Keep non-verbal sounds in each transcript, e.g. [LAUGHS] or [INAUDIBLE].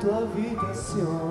sola en tu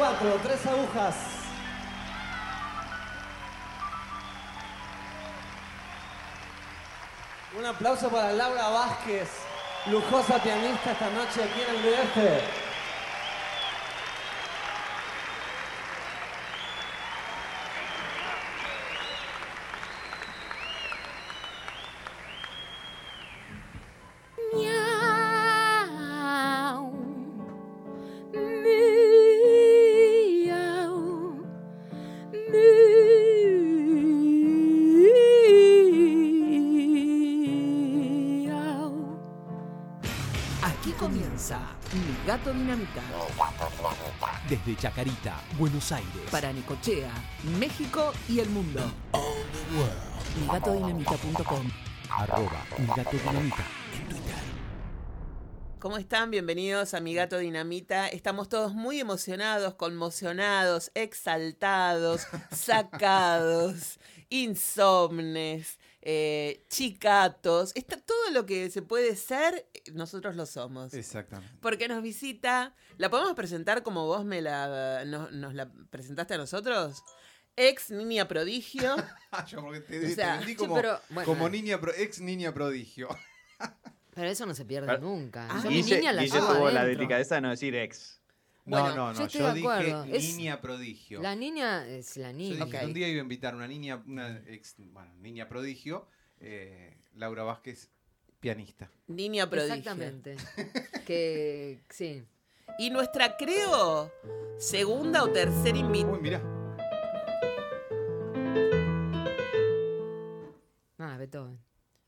24, tres agujas. Un aplauso para Laura Vázquez, lujosa pianista esta noche aquí en el DF. Gato Dinamita. Desde Chacarita, Buenos Aires. Para Necochea, México y el mundo. MiGatoDinamita.com Arroba Mi Gato Dinamita. ¿Cómo están? Bienvenidos a Mi Gato Dinamita. Estamos todos muy emocionados, conmocionados, exaltados, [LAUGHS] sacados, insomnes, eh, chicatos. Está todo lo que se puede ser, nosotros lo somos. Exactamente. Porque nos visita, ¿la podemos presentar como vos me la, no- nos la presentaste a nosotros? Ex niña prodigio. [LAUGHS] Yo porque te, O te sea, sí, como, pero, bueno. como niña pro- ex niña prodigio. Pero eso no se pierde Pero- nunca. Ah. Yo mi niña la Guille tuvo la delicadeza de no decir ex. Bueno, no, no, yo no. estoy Yo, de dije acuerdo. Es- niña prodigio. La niña es la Yo niña. dije, un día iba a invitar a una niña, una ex, bueno, niña prodigio, eh, Laura Vázquez, pianista. Niña prodigio. Exactamente. que sí. Y nuestra, creo, segunda o tercera invitada. Uy, mirá. Ah, Beethoven.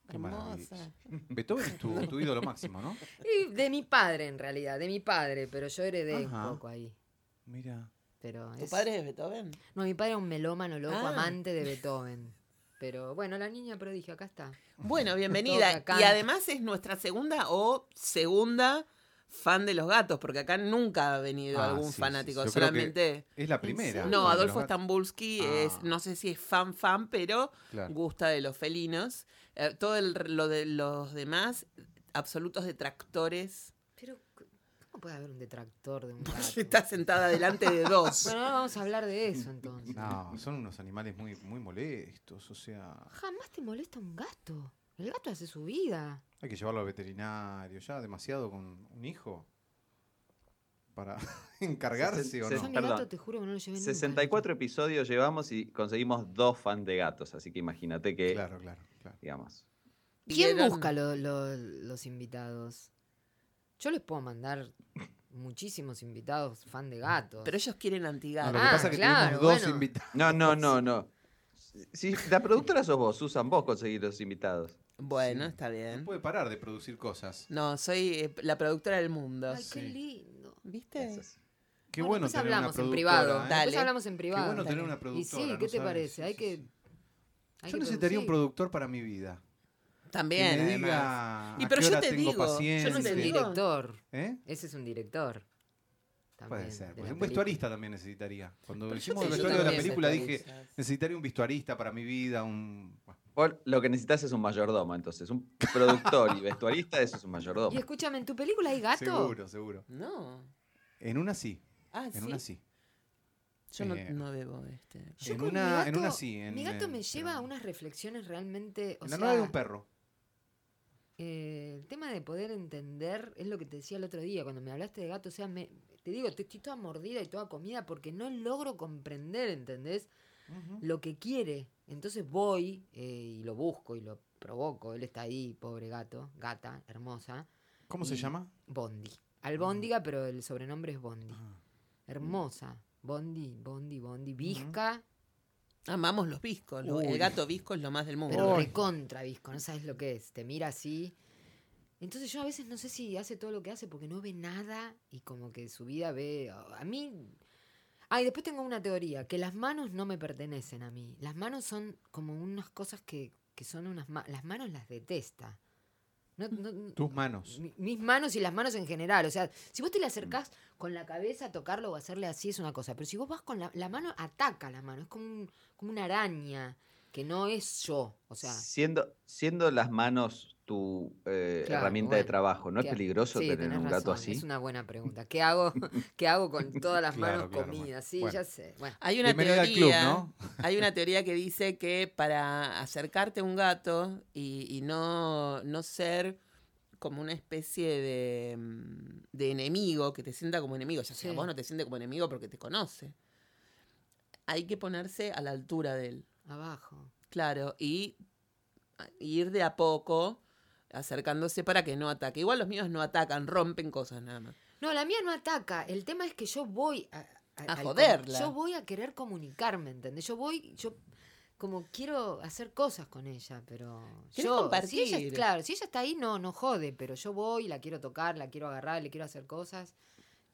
Qué Hermosa. maravilla. Beethoven es tu, [LAUGHS] tu ídolo máximo, ¿no? Y de mi padre, en realidad, de mi padre, pero yo heredé Ajá. un poco ahí. Mira. Pero ¿Tu es- padre es Beethoven? No, mi padre era un melómano loco, Ah. amante de Beethoven. Pero bueno, la niña prodigio, acá está. Bueno, [LAUGHS] bienvenida. Toca, Y además es nuestra segunda o segunda fan de los gatos, porque acá nunca ha venido Ah, algún sí, fanático, sí. Solamente... Es la primera. No, Adolfo. Stambulski Ah. es, no sé si es fan fan, pero Claro. gusta de los felinos. Eh, todo el- lo de los demás, absolutos detractores. Pero, ¿cómo puede haber un detractor de un [LAUGHS] gato? Está sentada delante de dos. Bueno, ahora vamos a hablar de eso entonces. No, son unos animales muy, muy molestos, o sea, Jamás te molesta un gato. El gato hace su vida. hay que llevarlo al veterinario, ya demasiado con un hijo para [LAUGHS] encargarse Se- o se- no. Perdón. gato te juro que no lo llevé nunca. 64 episodios llevamos y conseguimos dos fan de gatos, así que imagínate que, Claro, claro, claro. digamos. ¿Quién Vieron- busca lo- lo- los invitados? Yo les puedo mandar muchísimos invitados fan de gatos. Pero ellos quieren No, antigatos. lo que Ah, pasa es que claro, tenemos dos bueno. invitados. No, no, no, no. Si la productora sos vos, Susan, vos conseguís los invitados. Bueno, Sí. está No bien. puede parar de producir cosas. No, soy eh, la productora del mundo. Ay, qué Sí. lindo. ¿Viste? Qué Bueno, bueno, después tener una hablamos en productora, privado. ¿eh? Dale. Después hablamos en privado. bueno tener Dale. una Y productora, sí, no ¿qué te sabes, parece? sí, hay sí, que. Hay Yo necesitaría un productor para mi vida. También, que me diga Y a pero yo te digo, yo no te un digo. director. ¿Eh? Ese es un director. Puede ser. pues, un película. vestuarista también necesitaría. Cuando Pero hicimos el vestuario de la película dije, necesitaría un vestuarista para mi vida, un... bueno, Vos lo que necesitas es un mayordomo, entonces. Un productor y vestuarista, eso es un mayordomo. Y escúchame, ¿en tu película hay gato? Seguro, seguro. No. En una sí, Ah, en ¿sí? una sí. Yo no, Eh, no bebo este. Yo En con mi una- en gato- una sí, en- mi gato en- me lleva pero- a unas reflexiones realmente. O En sea, la nueva de un perro. eh, el tema de poder entender es lo que te decía el otro día cuando me hablaste de gato. O sea, me, te digo, te estoy toda mordida y toda comida porque no logro comprender, ¿entendés? Lo que quiere. Entonces voy eh, y lo busco y lo provoco. Él está ahí, pobre gato, gata, hermosa. ¿Cómo se llama? Bondi. Albóndiga, pero el sobrenombre es Bondi. Ah. Hermosa. Bondi, Bondi, Bondi. Visca, Amamos los viscos. lo-. El gato visco es lo más del mundo. pero Uy. recontra visco. No sabes lo que es. Te mira así. Entonces yo a veces no sé si hace todo lo que hace porque no ve nada y como que su vida ve... A mí... Ah, y después tengo una teoría, que las manos no me pertenecen a mí. Las manos son como unas cosas que, que son unas... ma- las manos las detesta. No- no- no- Tus manos. mi- mis manos y las manos en general. O sea, si vos te le acercás con la cabeza a tocarlo o hacerle así es una cosa. Pero si vos vas con la, la mano, ataca la mano. Es como, un- como una araña que no es yo. O sea, siendo, siendo las manos tu eh, Claro, herramienta de trabajo. ¿No es ¿Qué ha- peligroso sí, tener un gato razón, así? Es una buena pregunta. ¿Qué hago, [LAUGHS] ¿qué hago con todas las manos claro, comidas? bueno. Sí, Bueno. ya sé. Bueno, Hay una teoría, club, ¿no? [LAUGHS] hay una teoría que dice que para acercarte a un gato y, y no, no ser como una especie de, mm, de enemigo, que te sienta como enemigo, ya sea Sí. vos no te sientes como enemigo porque te conoce. Hay que ponerse a la altura de él, abajo. claro, y ir de a poco acercándose para que no ataque. Igual los míos no atacan, rompen cosas nada más. No, la mía no ataca. El tema es que yo voy a, A joderla. Yo voy a querer comunicarme, ¿entendés? Yo voy, yo como quiero hacer cosas con ella, pero yo, si compartir. ella, claro, si ella está ahí, no, no jode, pero yo voy, la quiero tocar, la quiero agarrar, le quiero hacer cosas.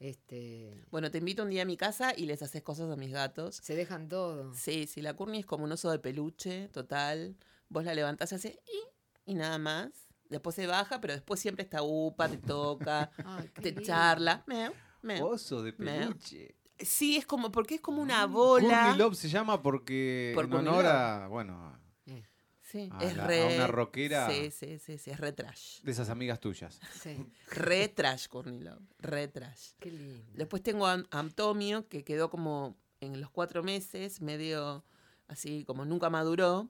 Este, Bueno, te invito un día a mi casa y les haces cosas a mis gatos. se dejan todo. Sí, sí, la Courtney es como un oso de peluche, total. Vos la levantás y hace y, y nada más. Después se baja, pero después siempre está upa, te toca, [LAUGHS] Ay, te lindo. charla. Meu, meu. Oso de peluche. Sí, es como, porque es como una bola. Courtney Love se llama porque Por en honor a, bueno, Sí, a es la- a re. una rockera. Sí, sí, sí, sí, es re trash. de esas amigas tuyas. sí, [LAUGHS] Re trash, Courtney Love. Re trash. qué lindo. Después tengo a a Antonio, que quedó como en los cuatro meses, medio así como nunca maduró.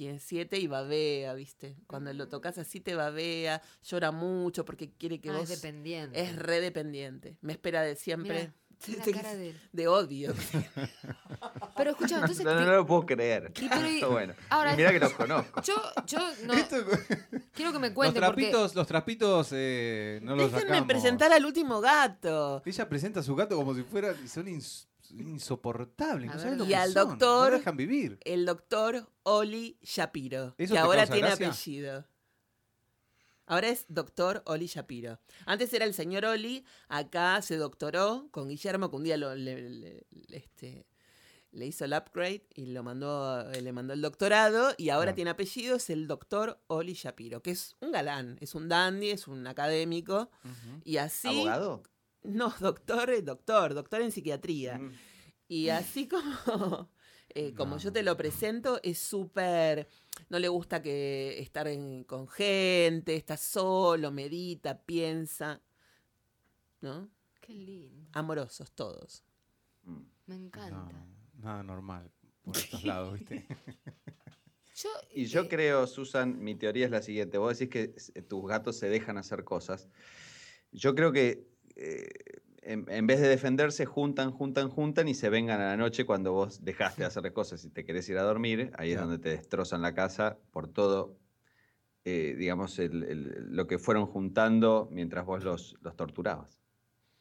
Tiene siete y babea, ¿viste? Cuando lo tocas así te babea, llora mucho porque quiere que Ah, vos... es dependiente. Es re dependiente. Me espera de siempre. Mirá, [LAUGHS] la cara de él. de odio. [LAUGHS] Pero escucha, entonces No, no, no lo puedo creer. Pero bueno, ahora- mira que los conozco. yo, yo no Esto- quiero que me los cuenten porque trapitos, los trapitos eh, no los Déjenme sacamos. presentar al último gato. Ella presenta a su gato como si fuera son ins- insoportables. A No lo Y que al son, doctor- No dejan vivir. El doctor Oli Shapiro. ¿Eso que ahora tiene gracia? apellido. Ahora es doctor Oli Shapiro. Antes era el señor Oli. Acá se doctoró con Guillermo, que un día lo- le, le- le- este, le hizo el upgrade y lo mandó, le mandó el doctorado. Y ahora Ah. tiene apellido, es el doctor Oli Shapiro, que es un galán, es un dandy, es un académico. Y así. ¿Abogado? No, [LAUGHS] doctor, eh, doctor, doctor en psiquiatría. Mm. Y así como, [LAUGHS] eh, como yo te lo presento, es súper... No le gusta que estar en- con gente, está solo, medita, piensa. ¿No? qué lindo. Amorosos todos. Mm. Me encanta. No, nada normal por [LAUGHS] estos lados, ¿viste? Yo, Y yo eh, creo, Susan, mi teoría es la siguiente. Vos decís que tus gatos se dejan hacer cosas. Yo creo que eh, en, en vez de defenderse, juntan, juntan, juntan y se vengan a la noche cuando vos dejaste de hacerle cosas y te querés ir a dormir. Ahí es donde te destrozan la casa por todo, eh, digamos, el- el- lo que fueron juntando mientras vos los, los torturabas.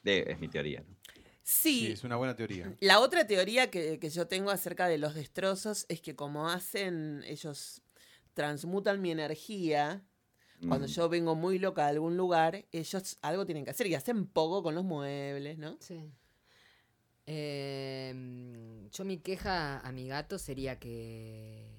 De- es mi teoría. ¿no? Sí, Sí. es una buena teoría. [LAUGHS] La otra teoría que, que yo tengo acerca de los destrozos es que como hacen, ellos transmutan mi energía, cuando Mm. yo vengo muy loca de algún lugar, ellos algo tienen que hacer y hacen poco con los muebles, ¿no? Sí. Eh, yo mi queja a mi gato sería que,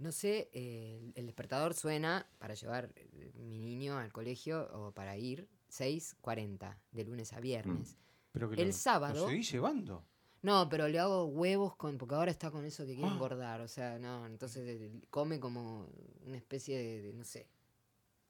no sé, eh, el despertador suena para llevar eh, mi niño al colegio o para ir 6.40 de lunes a viernes. Pero que El lo- sábado- Lo seguís llevando. No, pero le hago huevos con, porque ahora está con eso que quiere Ah. engordar, o sea, no, entonces eh, come como una especie de, de, no sé,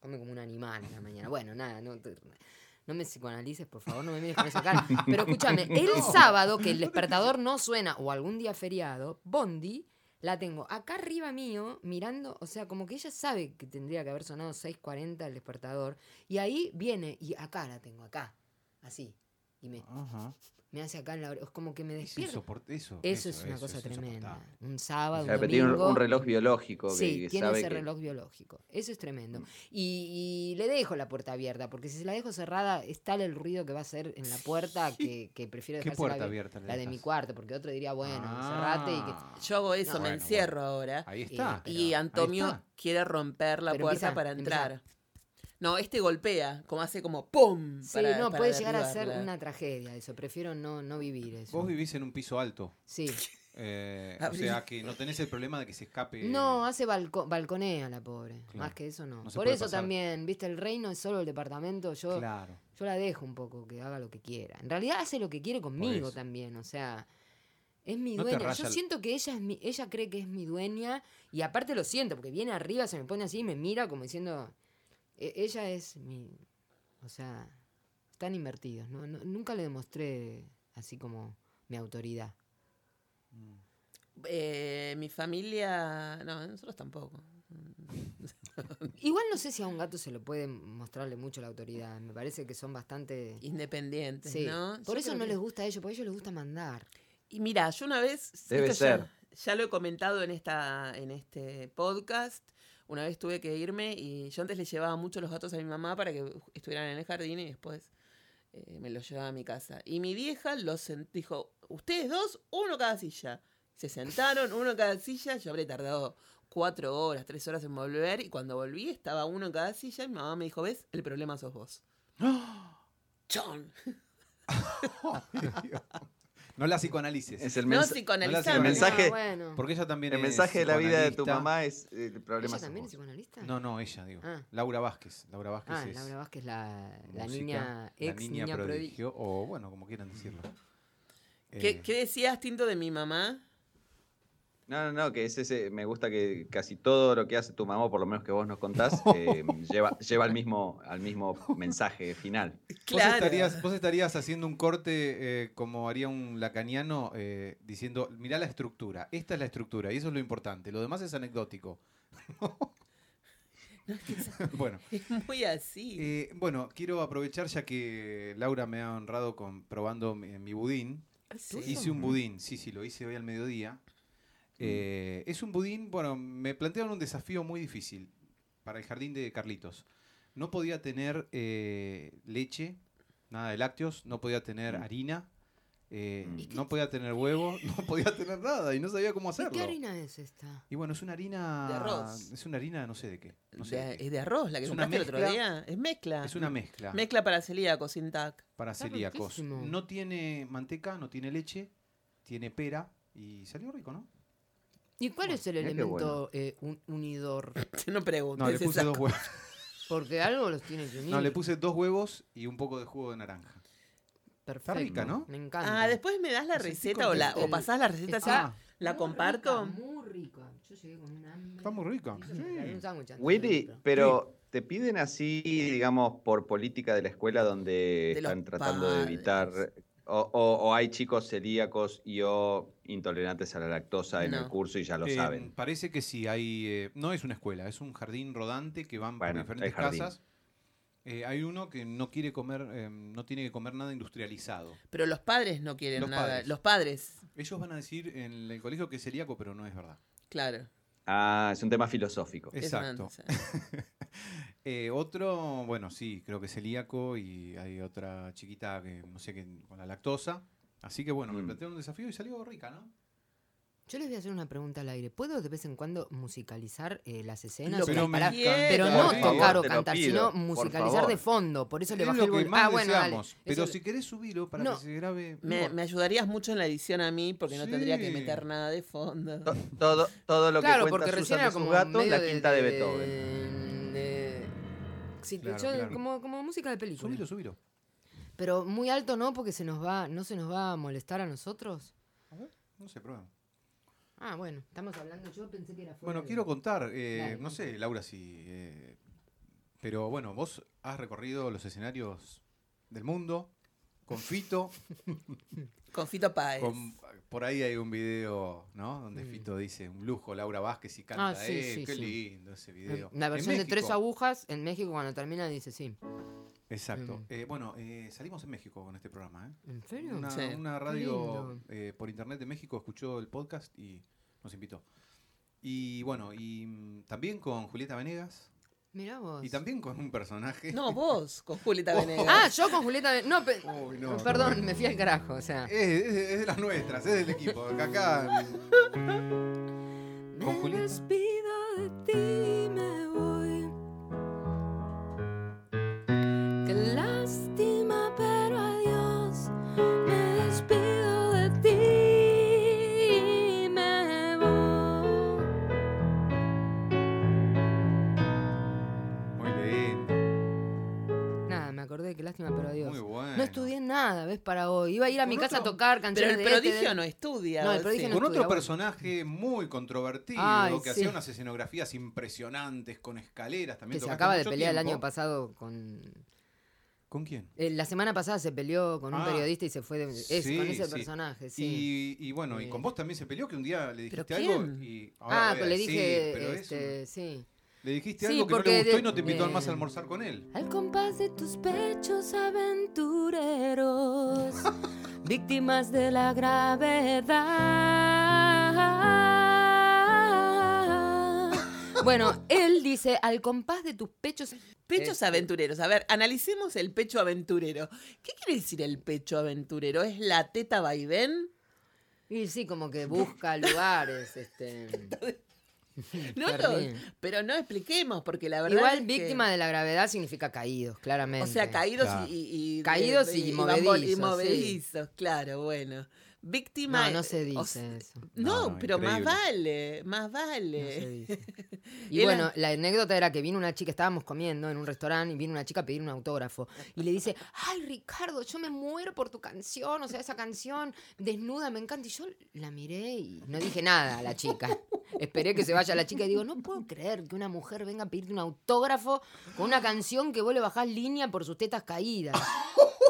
come como un animal en la mañana. Bueno, nada, no, me psicoanalices, por favor, no me mires con esa cara. Pero escúchame, [LAUGHS] el sábado que el despertador no suena o algún día feriado, Bondi la tengo acá arriba mío mirando, o sea, como que ella sabe que tendría que haber sonado 6.40 el despertador y ahí viene y acá la tengo, acá, así. Y me, Ajá. Me hace acá en la oreja, es como que me Es despierta. Eso, Eso, es una eso cosa tremenda. Un sábado, O un sea, un, domingo. un reloj biológico que, Sí, que tiene sabe ese que- reloj biológico. Eso es tremendo. Y, y le dejo la puerta abierta, porque si se la dejo cerrada, es tal el ruido que va a hacer en la puerta que, que prefiero ¿Qué dejársela puerta abier- abierta La de mi cuarto, porque otro diría, bueno, Ah. cerrate y que. Yo hago eso, No, me bueno, encierro ahora. Ahí está. Y Antonio está. quiere romper la Pero puerta empieza- para empieza- entrar. No, este golpea, como hace como ¡pum! Sí, para- no, para puede llegar a ser una tragedia eso. Prefiero no, no vivir eso. Vos vivís en un piso alto. Sí. eh, [LAUGHS] o Abrí. sea que no tenés el problema de que se escape. No, hace balco- balconea la pobre. Claro. Más que eso no. Por eso pasar. también, viste, el reino es solo el departamento. Yo, Claro. yo la dejo un poco, que haga lo que quiera. En realidad hace lo que quiere conmigo también, o sea, es mi No dueña. Yo el- siento que ella es mi, ella cree que es mi dueña y aparte lo siento, porque viene arriba, se me pone así y me mira como diciendo, E- ella es mi. O sea, están invertidos. ¿no? No- nunca le demostré así como mi autoridad. Eh, mi familia. No, nosotros tampoco. [LAUGHS] Igual no sé si a un gato se lo puede mostrarle mucho la autoridad. Me parece que son bastante. Independientes, Sí. ¿no? Por Yo eso no que- les gusta a ellos, porque a ellos les gusta mandar. Y mira, yo una vez. Debe esto ya- ser. Ya, lo he comentado en, esta, en este podcast. Una vez tuve que irme y yo antes le llevaba mucho los gatos a mi mamá para que estuvieran en el jardín y después eh, me los llevaba a mi casa. Y mi vieja los dijo: Ustedes dos, uno cada silla. Se sentaron, uno cada silla. Yo habré tardado cuatro horas, tres horas en volver. Y cuando volví, estaba uno en cada silla. Y mi mamá me dijo: ¿Ves? El problema sos vos. [GASPS] ¡Chon! No la psicoanalices. Es el, No psicoanalizando. el mensaje- Ah, bueno. Porque ella también el es mensaje de la vida de tu mamá es eh, el problema. ¿Ella también es psicoanalista? No, no, ella, digo. Ah. Laura Vázquez. Laura Vázquez Ah, es Laura Vázquez, la, la música, niña la ex niña, niña, prodigio. prodigio, o bueno, como quieran decirlo. ¿Qué, Eh, qué decías, Tinto, de mi mamá? No, no, no, que es ese, me gusta que casi todo lo que hace tu mamá, por lo menos que vos nos contás, [LAUGHS] eh, lleva, lleva al mismo, al mismo mensaje final. [LAUGHS] Vos, estarías, vos estarías haciendo un corte eh, como haría un lacaniano eh, diciendo, mirá la estructura, esta es la estructura y eso es lo importante, lo demás es anecdótico. [LAUGHS] bueno, Es muy así. eh, bueno, quiero aprovechar ya que Laura me ha honrado con probando mi, mi budín. Sí. Hice un budín, sí, sí, lo hice hoy al mediodía. Eh, es un budín, bueno, me plantearon un desafío muy difícil para el jardín de Carlitos. No podía tener eh, leche, nada de lácteos, no podía tener Mm. harina, eh, Mm. ¿Y qué- no podía tener huevo, [LAUGHS] no podía tener nada y no sabía cómo ¿Y hacerlo. qué harina es esta? Y bueno, es una harina. De arroz. Es una harina, no sé de qué. no sé De- de qué. es de arroz, la que Es una compraste el otro mezcla- día. Es mezcla. Es una mezcla Mezcla para celíacos, sin tac. para Está celíacos. riquísimo. No tiene manteca, no tiene leche, tiene pera y salió rico, ¿no? ¿Y cuál es el qué elemento eh, un- unidor? [LAUGHS] No preguntes. No, le puse esas dos huevos. [LAUGHS] Porque algo los tiene que unir. No, le puse dos huevos y un poco de jugo de naranja. Perfecto. rica, ¿no? Me encanta. Ah, después me das la así receta o, la, el- o pasás la receta, está- así, la Muy comparto. rica, muy rica. Yo llegué con un hambre. Está muy rica. Un sándwich antes de Willy, pero ¿te piden así, digamos, por política de la escuela donde De los están tratando de evitar... O, o- o hay chicos celíacos y o intolerantes a la lactosa en el No. curso y ya lo Eh, saben? Parece que sí, hay. eh, no es una escuela, es un jardín rodante que van Bueno, por diferentes casas. Eh, hay uno que no quiere comer, eh, no tiene que comer nada industrializado. Pero los padres no quieren Los nada. padres. Los padres, Ellos van a decir en el colegio que es celíaco, pero no es verdad. claro. Ah, es un tema filosófico. Exacto. [LAUGHS] Eh, otro, bueno, sí, creo que es celíaco y hay otra chiquita que no sé qué con la lactosa. Así que bueno, me Mm. plantearon un desafío y salió rica, ¿no? Yo les voy a hacer una pregunta al aire. ¿Puedo de vez en cuando musicalizar eh, las escenas? Pero no favor, tocar o cantar, pido, sino musicalizar de fondo. Por eso le Es bajé lo el que volumen. más Ah, bueno, dale. deseamos. Pero Eso- si querés subirlo para No. que se grabe. me, ayudarías mucho en la edición a mí porque no tendría que meter nada de fondo. To- Todo, todo lo Claro, que porque cuenta recién Susan era de sus como gatos, medio la quinta de, de- Beethoven. de- Sí, Claro, yo- claro. Como, como música de película. Subilo, subilo. Pero muy alto no, porque se nos va, no se nos va a molestar a nosotros. A ver, no sé, prueba. Ah, bueno, estamos hablando. Yo pensé que era fuera Bueno, de- quiero contar, eh, Dale, no sé, Laura, si. eh, pero bueno, vos has recorrido los escenarios del mundo con Fito. [LAUGHS] Con Fito Páez. con- por ahí hay un video, ¿no? Donde Mm. Fito dice un lujo, Laura Vázquez y canta Ah, sí, él. sí, Qué sí. lindo ese video. La versión de tres agujas en México cuando termina dice sí. Exacto. Mm. Eh, bueno, eh, salimos en México con este programa, ¿eh? ¿En serio? Una, Sí. una radio eh, por internet de México escuchó el podcast y nos invitó. Y bueno, y mm, también con Julieta Venegas Mirá vos. y también con un personaje. No, vos, con Julieta [LAUGHS] Venegas. Ah, yo con Julieta. Ven- No, pe- Uy, no, perdón, no. me fui al carajo. O sea. Es, es de- es de las nuestras, es del equipo. Acá. [LAUGHS] Con Julieta. ¿Ves? Para hoy. Iba a ir a mi casa a tocar Pero canciones el de este, prodigio de- no estudia. No, el ¿o prodigio sí? no Con otro estudia, personaje muy controvertido, Ay, que sí. hacía unas escenografías impresionantes con escaleras. También Que se acaba de pelear el año pasado con... ¿Con quién? eh, la semana pasada se peleó con un Ah. periodista y se fue de... es, Sí, con ese sí. personaje, sí. Y, y bueno, y con vos también se peleó que un día le dijiste ¿Pero algo y ahora Ah, voy a le decir, dije, pero es este, sí. Le dijiste Sí, algo que no porque le gustó de- y no te invitó eh, más a almorzar con él. Al compás de tus pechos aventureros, [LAUGHS] víctimas de la gravedad. Bueno, él dice, al compás de tus pechos... Pechos Este. aventureros. A ver, analicemos el pecho aventurero. ¿Qué quiere decir el pecho aventurero? ¿Es la teta vaivén? Y sí, como que busca lugares, [LAUGHS] este... [LAUGHS] No, pero no expliquemos, porque la verdad. Igual es que- víctima de la gravedad significa caídos, claramente. O sea, caídos Claro. y, y- Caídos y movedizos, y sí. claro, bueno. Víctima. No, no se o dice sea, eso. No, No, pero más vale, más No vale. se dice. [LAUGHS] Y Era- bueno, la anécdota era que vino una chica, estábamos comiendo en un restaurante y vino una chica a pedir un autógrafo. Y le dice, ay Ricardo, yo me muero por tu canción, o sea, esa canción desnuda me encanta. Y yo la miré y no dije nada a la chica. [LAUGHS] Esperé que se vaya la chica y digo, no puedo creer que una mujer venga a pedirte un autógrafo con una canción que vos le bajás línea por sus tetas caídas. [LAUGHS]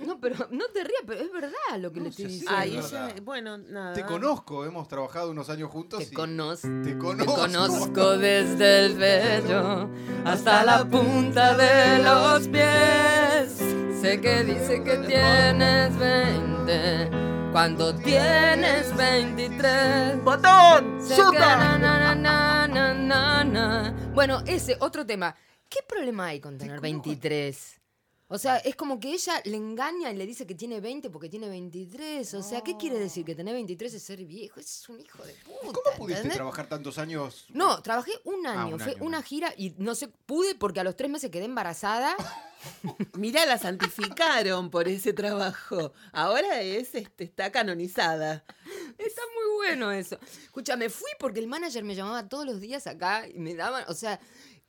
No, pero no te rías, pero es verdad lo que le estoy sí, diciendo. Ay, ella, bueno, nada. Te conozco, hemos trabajado unos años juntos. Te y conozco. Te Te conozco. desde el vello hasta la punta de los pies. Sé que dice que tienes 20 cuando tienes 23. ¡Botón! Na, na, na. Bueno, ese otro tema. ¿Qué problema hay con tener 23? O sea, es como que ella le engaña y le dice que tiene 20 porque tiene 23. O sea, ¿qué quiere decir? Que tener 23 es ser viejo. Es un hijo de puta. ¿Cómo pudiste ¿entendés? trabajar tantos años? No, trabajé un Ah, año, un fue año, una gira y no sé, pude porque a los tres meses quedé embarazada. [LAUGHS] Mirá, la santificaron por ese trabajo. Ahora es, este, está canonizada. Está muy bueno eso. Escucha, me fui porque el manager me llamaba todos los días acá y me daban, o sea,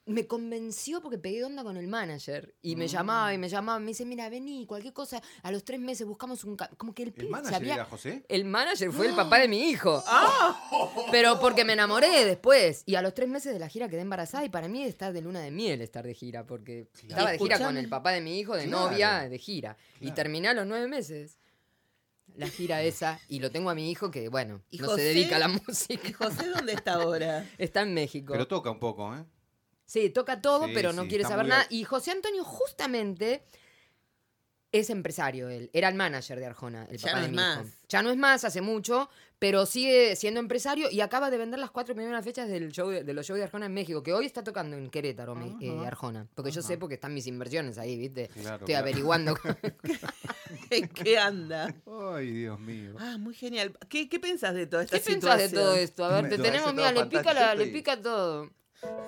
me convenció porque pegué onda con el manager y me llamaba y Mm. me llamaba, me dice, mira, vení, cualquier cosa, a los tres meses buscamos un... ca-". Como que el, ¿El manager había- era José? El manager fue el papá [GASPS] de mi hijo. Ah. Pero porque me enamoré [LAUGHS] después. Y a los tres meses de la gira quedé embarazada y para mí estar de luna de miel estar de gira. Porque estaba de gira con el papá de mi hijo, de Claro. novia, de gira. Y terminé a los nueve meses. La gira [LAUGHS] esa. Y lo tengo a mi hijo que, bueno, ¿Y no José? se dedica a la ¿Y música. José dónde está ahora? [LAUGHS] Está en México. Pero toca un poco, ¿eh? Sí, toca todo, Sí, pero no sí, quiere saber nada. Y José Antonio justamente es empresario él. Era el manager de Arjona, el Ya no de es mi más. hijo. Ya no es más, hace mucho, pero sigue siendo empresario y acaba de vender las cuatro primeras fechas del show de, de los shows de Arjona en México, que hoy está tocando en Querétaro, eh, Arjona. Porque yo sé porque están mis inversiones ahí, ¿viste? Claro, Estoy claro. averiguando. [LAUGHS] ¿En qué anda? Ay, Dios mío. Ah, muy genial. ¿Qué, qué pensás de toda esta ¿Qué pensás de situación? todo esto? A ver, te tenemos, todo mira, le pica, la- le pica todo.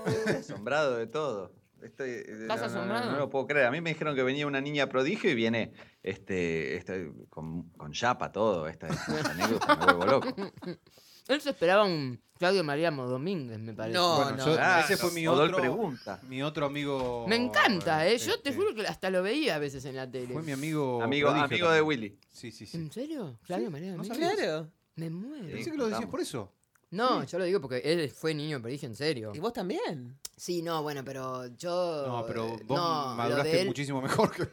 Estoy [LAUGHS] asombrado de todo. Estoy, eh, ¿Estás no, no, no, asombrado? No, lo puedo creer. A mí me dijeron que venía una niña prodigio y viene este, este, con, con chapa todo. Esta, esta [LAUGHS] anécdota me vuelvo loco. Él se esperaba un Claudio María Domínguez, me parece. No, Bueno, no. yo- Claro, ese fue mi otro, pregunta. mi otro amigo. Me encanta, ¿eh? Yo te este, juro que hasta lo veía a veces en la tele. Fue mi amigo. Amigo, prodigio amigo de. Willy. Sí, sí, sí. ¿En serio? Claudio María no Domínguez. sabía. Claro. Me muero. Sí. Pensé que lo decías por eso. No, yo lo digo porque él fue niño prodigio, en serio. ¿Y vos también? Sí, no, bueno, pero yo... No, pero eh, vos no, maduraste él- muchísimo mejor que.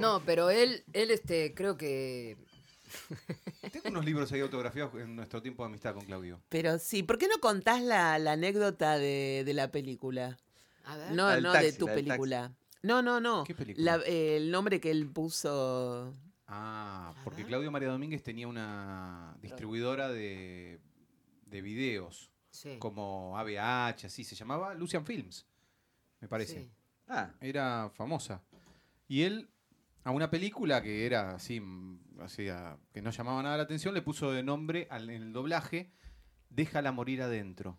No, pero él, él, este, creo que... [LAUGHS] Tengo unos libros ahí autografiados en nuestro tiempo de amistad con Claudio. Pero sí, ¿por qué no contás la, la anécdota de, de la película? A ver. No, no de tu película. No, no, no. ¿Qué película? La- eh, el nombre que él puso. Ah, porque. Claudio María Domínguez tenía una distribuidora de, de videos, Sí. como ABH, así se llamaba, Lucian Films, me parece. sí. Ah, Era famosa. Y él, a una película que era así, así, a- que no llamaba nada la atención, le puso de nombre al, en el doblaje, Déjala morir adentro.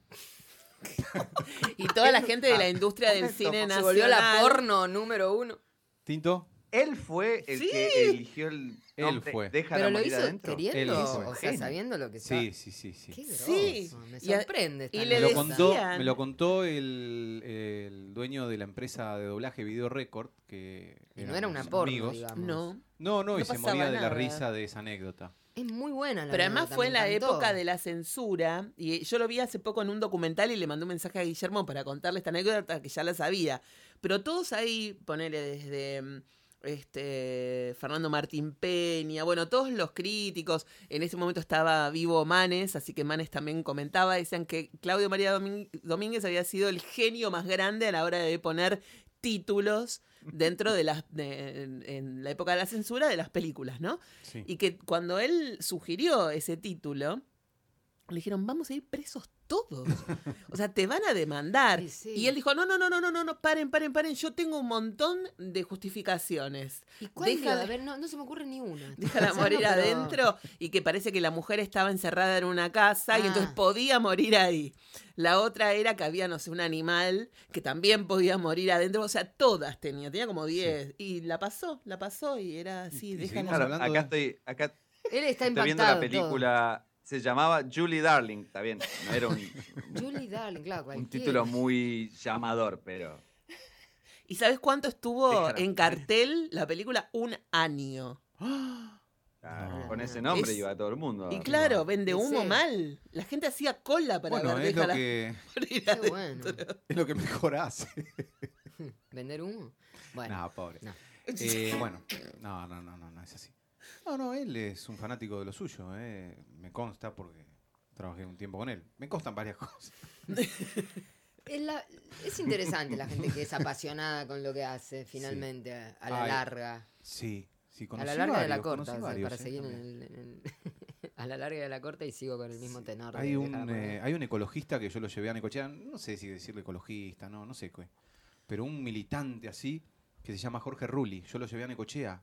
[LAUGHS] Y toda la [LAUGHS] gente de la industria del cine Se nacional. volvió la porno número uno. ¿Tinto? Él fue el Sí. que eligió el Él fue. Déjala Pero lo morir hizo adentro. Él queriendo, hizo. o sea, Genio. sabiendo lo que está. Sí, sí, sí, sí. Qué Sí, me y a- sorprende. y Me le lo, nota. contó, me lo contó el, el dueño de la empresa de doblaje Video Record, que Y no era una porno, amigos. digamos. No. No, no, y se moría de la nada. risa de esa anécdota. Es muy buena la Pero además anécdota, fue me en la encantó. época de la censura, y yo lo vi hace poco en un documental y le mandé un mensaje a Guillermo para contarle esta anécdota que ya la sabía. Pero todos ahí, ponele desde mm, este Fernando Martín Peña, bueno, todos los críticos, en ese momento estaba vivo Manes, así que Manes también comentaba, decían que Claudio María Domín- Domínguez había sido el genio más grande a la hora de poner títulos dentro de las de- en, en la época de la censura de las películas, ¿no? Sí. Y que cuando él sugirió ese título, le dijeron, vamos a ir presos todos. O sea, te van a demandar. [LAUGHS] Sí, sí. Y él dijo, no, no, no, no, no, no, no, paren, paren, paren, yo tengo un montón de justificaciones. ¿Y cuál Deja de- A ver, no, no se me ocurre ni una. [LAUGHS] Déjala [LAUGHS] morir pero- adentro y que parece que la mujer estaba encerrada en una casa y Ah. entonces podía morir ahí. La otra era que había, no sé, un animal que también podía morir adentro. O sea, todas tenía, tenía como 10. Y la pasó, la pasó y era así, déjala. seguimos Claro, hablando acá de- estoy, acá Él está viendo la película. Se llamaba Julie Darling, está bien. No era un. [LAUGHS] Julie Darling, claro, un título muy llamador, pero. ¿Y sabes cuánto estuvo Déjala en cartel la película? Un año. claro, No. Con ese nombre Es- iba todo el mundo. Y claro, vende humo sí. mal. La gente hacía cola para Bueno, ver es lo, que, [LAUGHS] morir Qué adentro. bueno. es lo que mejor hace. [LAUGHS] ¿Vender humo? Bueno, No, pobre. no. Eh, bueno, no, no, no, no, no es así. No, no, él es un fanático de lo suyo, eh. me consta porque trabajé un tiempo con él. Me constan varias [LAUGHS] cosas. [LAUGHS] es, la- es interesante la gente que es apasionada con lo que hace, finalmente, a, a la Ay, larga. Sí, sí, A la larga de la corta, conocí o sea, varios, para eh, seguir en el, [LAUGHS] a la larga de la corta y sigo con el mismo tenor. Hay un, eh, hay un ecologista que yo lo llevé a Necochea, no sé si decirle ecologista, no, no sé qué, pero un militante así, que se llama Jorge Rulli, yo lo llevé a Necochea.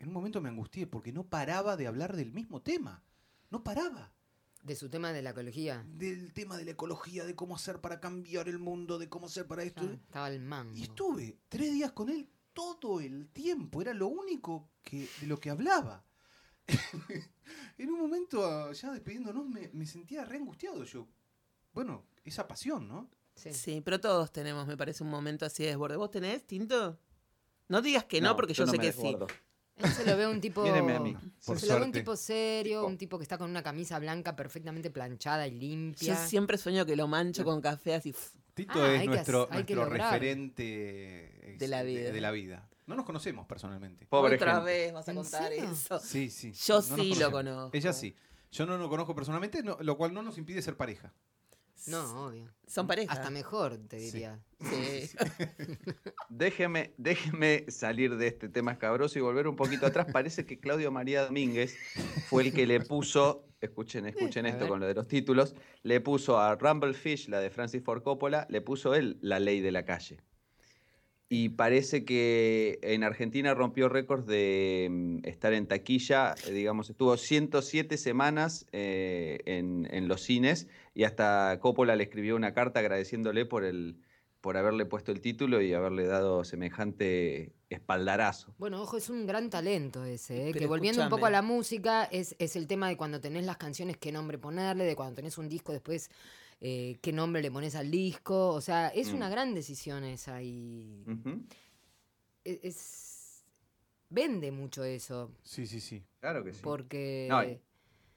En un momento me angustié porque no paraba de hablar del mismo tema, no paraba. De su tema de la ecología. Del tema de la ecología, de cómo hacer para cambiar el mundo, de cómo hacer para esto. Ah, estaba el mango. Y estuve tres días con él todo el tiempo, era lo único que, de lo que hablaba. [LAUGHS] en un momento, ah, ya despidiéndonos, me, me sentía re angustiado yo. Bueno, esa pasión, ¿no? Sí. Sí, pero todos tenemos, me parece, un momento así de desborde. ¿Vos tenés, Tinto? No digas que no, porque yo, no sé me que sí. desbordo. Él se lo ve un tipo. Mírenme a mí. Por se lo ve un tipo serio, Tipo. un tipo que está con una camisa blanca perfectamente planchada y Yo limpia. siempre sueño que lo mancho con café así. Tito Ah, es nuestro, que nuestro referente De la vida. De, la vida. No nos conocemos personalmente. Pobre Otra gente. vez vas a ¿En contar eso. Sí, sí. Yo no sí lo conozco. Ella sí. Yo no lo conozco personalmente, no- lo cual no nos impide ser pareja. No, obvio. Son pareja. Hasta mejor, te diría. Sí. [LAUGHS] Déjeme, déjeme salir de este tema escabroso y volver un poquito atrás. Parece que Claudio María Domínguez fue el que le puso, escuchen, escuchen a esto con lo de los títulos, le puso a Rumble Fish, la de Francis Ford Coppola, le puso él la ley de la calle. Y parece que en Argentina rompió récords de mm, estar en taquilla, eh, digamos, estuvo 107 semanas eh, en, en los cines y hasta Coppola le escribió una carta agradeciéndole por, el, por haberle puesto el título y haberle dado semejante espaldarazo. Bueno, ojo, es un gran talento ese, ¿eh? Pero que volviendo un poco a la música, es, es el tema de cuando tenés las canciones, qué nombre ponerle, de cuando tenés un disco después, eh, qué nombre le pones al disco. O sea, es Mm. una gran decisión esa y e- es, vende mucho eso, Sí, sí, sí. Claro que sí. porque... No,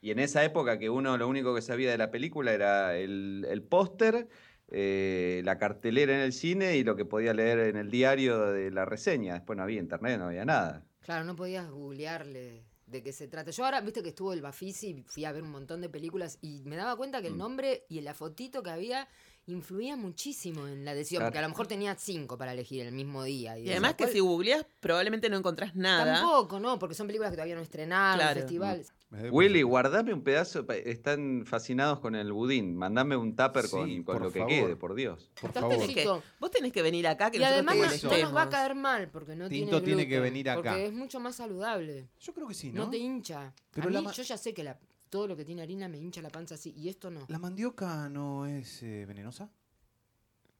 y- en esa época que uno lo único que sabía de la película era el, el póster, eh, la cartelera en el cine y lo que podía leer en el diario de la reseña. Después no había internet, no había nada. Claro, no podías googlearle de qué se trata. Yo ahora, viste que estuvo el Bafisi, fui a ver un montón de películas y me daba cuenta que el Mm. nombre y la fotito que había influía muchísimo en la decisión, Claro. porque a lo mejor tenía cinco para elegir el mismo día. Y además que si googleas probablemente no encontrás nada. Tampoco, ¿no? Porque son películas que todavía no estrenaron, Claro. festivales. Willy, por- guardame un pedazo. Están fascinados con el budín. Mandame un tupper Sí, con, con lo que favor. quede, por Dios. Por favor. Tenés que- vos tenés que venir acá que Y además no, no nos va a caer mal porque no Tinto tiene tiene que venir acá. Porque es mucho más saludable. Yo creo que sí, No, ¿no? te hincha. Pero a mí, yo ya sé que la- todo lo que tiene harina me hincha la panza así, y esto no. ¿La mandioca no es eh, venenosa?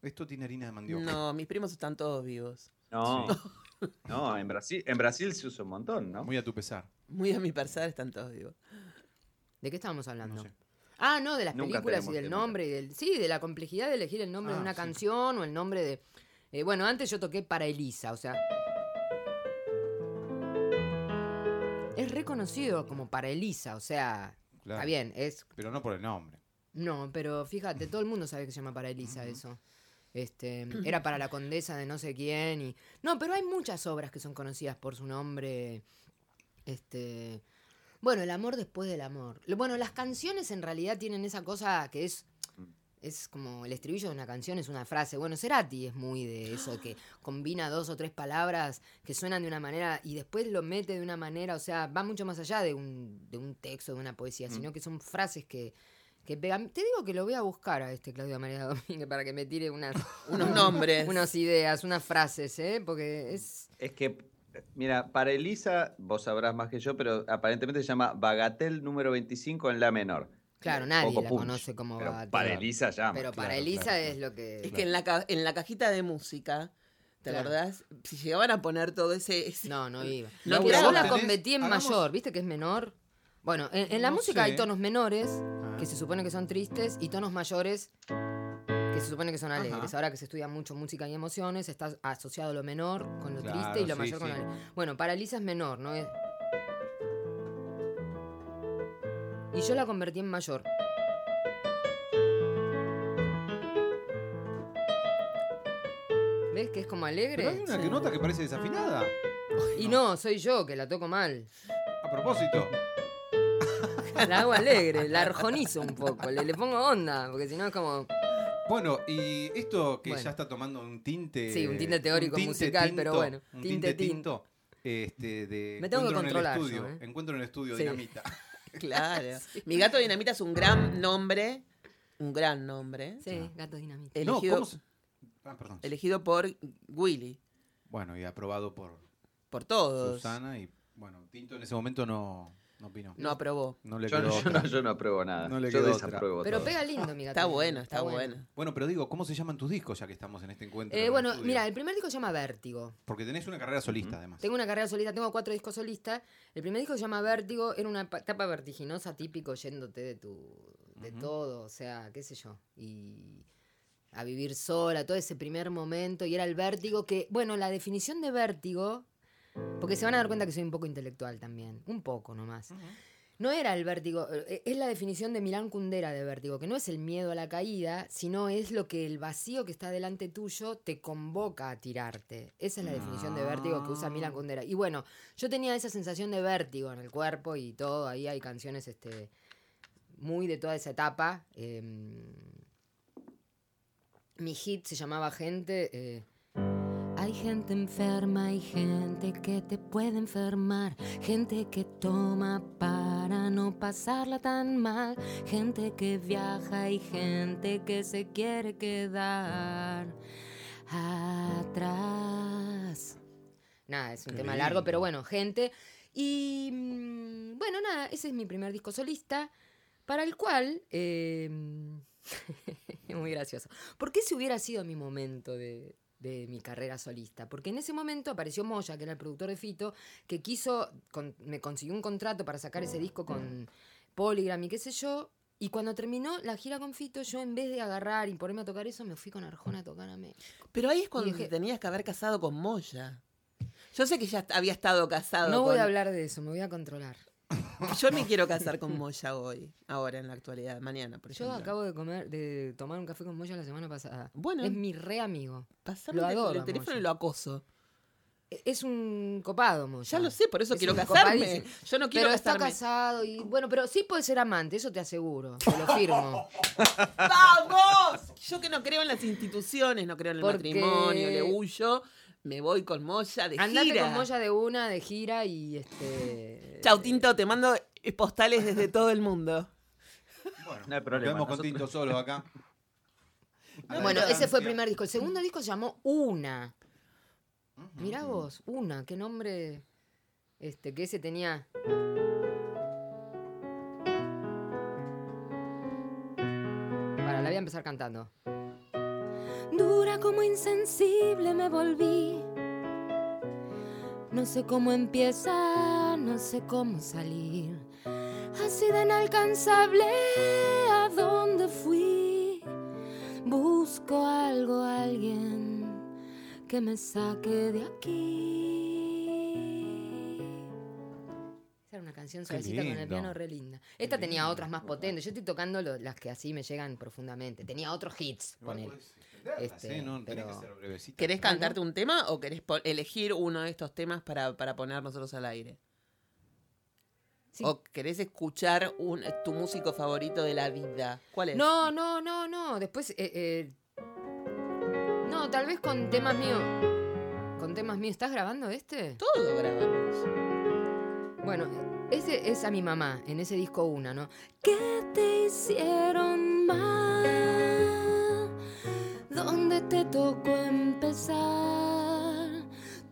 Esto tiene harina de mandioca. No, mis primos están todos vivos. No. Sí. No, en Brasil, en Brasil se usa un montón, ¿no? Muy a tu pesar. Muy a mi pesar están todos, digo. ¿De qué estábamos hablando? No sé. Ah, no, de las Nunca películas y del nombre. Y del, sí, de la complejidad de elegir el nombre de Ah, una sí. canción o el nombre de... eh, bueno, antes yo toqué para Elisa, o sea... Es reconocido como para Elisa, o sea... Claro. Está bien, es... Pero no por el nombre. No, pero fíjate, todo el mundo sabe que se llama para Elisa eso. Este, era para la condesa de no sé quién y... No, pero hay muchas obras que son conocidas por su nombre. Este... Bueno, el amor después del amor. Bueno, las canciones en realidad tienen esa cosa que es... Es como el estribillo de una canción es una frase. Bueno, Cerati es muy de eso, que combina dos o tres palabras que suenan de una manera y después lo mete de una manera, o sea, va mucho más allá de un, de un texto, de una poesía, sino que son frases que, que pegan. Te digo que lo voy a buscar a este Claudio María Domínguez para que me tire unas, [LAUGHS] Unos nombres. unas ideas, unas frases, ¿eh? Porque es... Es que, mira, para Elisa, vos sabrás más que yo, pero aparentemente se llama Bagatel número 25 en la menor. Claro, nadie Poco la punch, conoce como pero Bagatel. Para Elisa llama. Pero para claro, Elisa claro. es lo que... Es que en la, ca- en la cajita de música, ¿te Claro. acordás? Si llegaban a poner todo ese... ese- No, no iba. [LAUGHS] No, No, pero yo vos la convertí en hagamos- mayor, ¿viste que es menor? Bueno, en, en la No música hay tonos menores, Ah. que se supone que son tristes, y tonos mayores, que se supone que son alegres. Ajá. Ahora que se estudia mucho música y emociones, está asociado lo menor con lo Claro, triste y lo sí, mayor con sí. lo alegre. Bueno, para Elisa es menor, ¿no? Es... Y yo la convertí en mayor. ¿Ves que es como alegre? Pero hay una que nota que parece desafinada. Y no, soy yo que la toco mal. A propósito. La hago alegre, la arjonizo un poco, le, le pongo onda, porque si no es como. Bueno, y esto que Bueno. ya está tomando un tinte. Sí, un tinte teórico musical, pero bueno, Un tinte tinte, tinto. Este, de Me tengo que encuentro en el controlar yo, estudio. ¿eh? Encuentro en el estudio, Sí. dinamita. [LAUGHS] Claro. [LAUGHS] Mi gato dinamita es un gran nombre. Un gran nombre. Sí, gato dinamita. No, Elegido, ¿cómo se- Ah, perdón. elegido por Willy. Bueno, y aprobado por Por todos. Susana. Y bueno, Tinto en ese momento no, no opinó. No aprobó. No le Yo, quedó no, yo, otra. no, yo no apruebo nada. No le yo desapruebo Pero todo. pega lindo, mi gato. Está bueno, está bueno. Bueno, pero digo, ¿cómo se llaman tus discos ya que estamos en este encuentro? Eh, en bueno, mira, el primer disco se llama Vértigo. Porque tenés una carrera solista, además. Tengo una carrera solista, tengo cuatro discos solistas. El primer disco se llama Vértigo, era una pa- etapa vertiginosa, típico, yéndote de tu. de todo, o sea, qué sé yo. Y a vivir sola, todo ese primer momento. Y era el vértigo que, bueno, la definición de vértigo. Porque se van a dar cuenta que soy un poco intelectual también. Un poco nomás. No era el vértigo, eh, es la definición de Milán Kundera de vértigo, que no es el miedo a la caída, sino es lo que el vacío que está delante tuyo te convoca a tirarte. Esa es la definición de vértigo que usa Milán Kundera. Y bueno, yo tenía esa sensación de vértigo en el cuerpo y todo, ahí hay canciones este, muy de toda esa etapa. em, mi hit se llamaba Gente. eh, hay gente enferma, hay gente que te puede enfermar, gente que toma para no pasarla tan mal, gente que viaja y gente que se quiere quedar atrás. Nada, es un Qué tema largo, pero bueno, gente. Y mm, bueno, nada, ese es mi primer disco solista, para el cual... eh, [LAUGHS] muy gracioso. ¿Por qué si hubiera sido mi momento de, de mi carrera solista? Porque en ese momento apareció Moya, que era el productor de Fito, que quiso, con- me consiguió un contrato para sacar ese disco con Polygram y qué sé yo. Y cuando terminó la gira con Fito, yo en vez de agarrar y ponerme a tocar eso, me fui con Arjona a tocar a México. Pero ahí es cuando dije- te tenías que haber casado con Moya. Yo sé que ya había estado casado No con... voy a hablar de eso, me voy a controlar. [LAUGHS] Yo me quiero casar con Moya hoy, ahora en la actualidad, mañana, por Yo ejemplo. acabo de comer, de tomar un café con Moya la semana pasada. Bueno. Es mi re amigo. Pasame lo el- adoro el a teléfono Moya. y lo acoso. E- Es un copado, Moya. Ya lo sé, por eso Es quiero casarme. copadísimo. Yo no quiero pero está casado y bueno, pero sí puede ser amante, eso te aseguro, te lo firmo. [LAUGHS] ¡Vamos! Yo que no creo en las instituciones, no creo en el Porque- matrimonio, le huyo, me voy con Moya de Andate gira. con Moya de una, de gira y este. Chau, Tinto, te mando postales desde todo el mundo. Bueno, No hay problema, Nos quedamos con nosotros- Tinto solo acá. [LAUGHS] Bueno, ese fue el primer disco. El segundo disco se llamó Una. Mirá vos, Una, qué nombre. Este, que ese tenía. Para, la voy a empezar cantando. Dura como insensible me volví. No sé cómo empieza, no sé cómo salir. Así de inalcanzable a dónde fui. Busco algo, alguien que me saque de aquí. Canción suavecita con el piano re linda. Esta tenía otras más potentes. Yo estoy tocando lo- las que así me llegan profundamente. Tenía otros hits, ponele. Este, Sí, no, tenés pero- que ser brevecita. ¿Querés cantarte un tema o querés elegir uno de estos temas para, para poner nosotros al aire? Sí. ¿O querés escuchar un, tu músico favorito de la vida? ¿Cuál es? No, no, no, no. Después, eh, eh, no, tal vez con temas míos. Con temas míos. ¿Estás grabando este? Todo grabamos. Bueno, ese es a mi mamá, en ese disco una, ¿no? ¿Qué te hicieron mal? ¿Dónde te tocó empezar?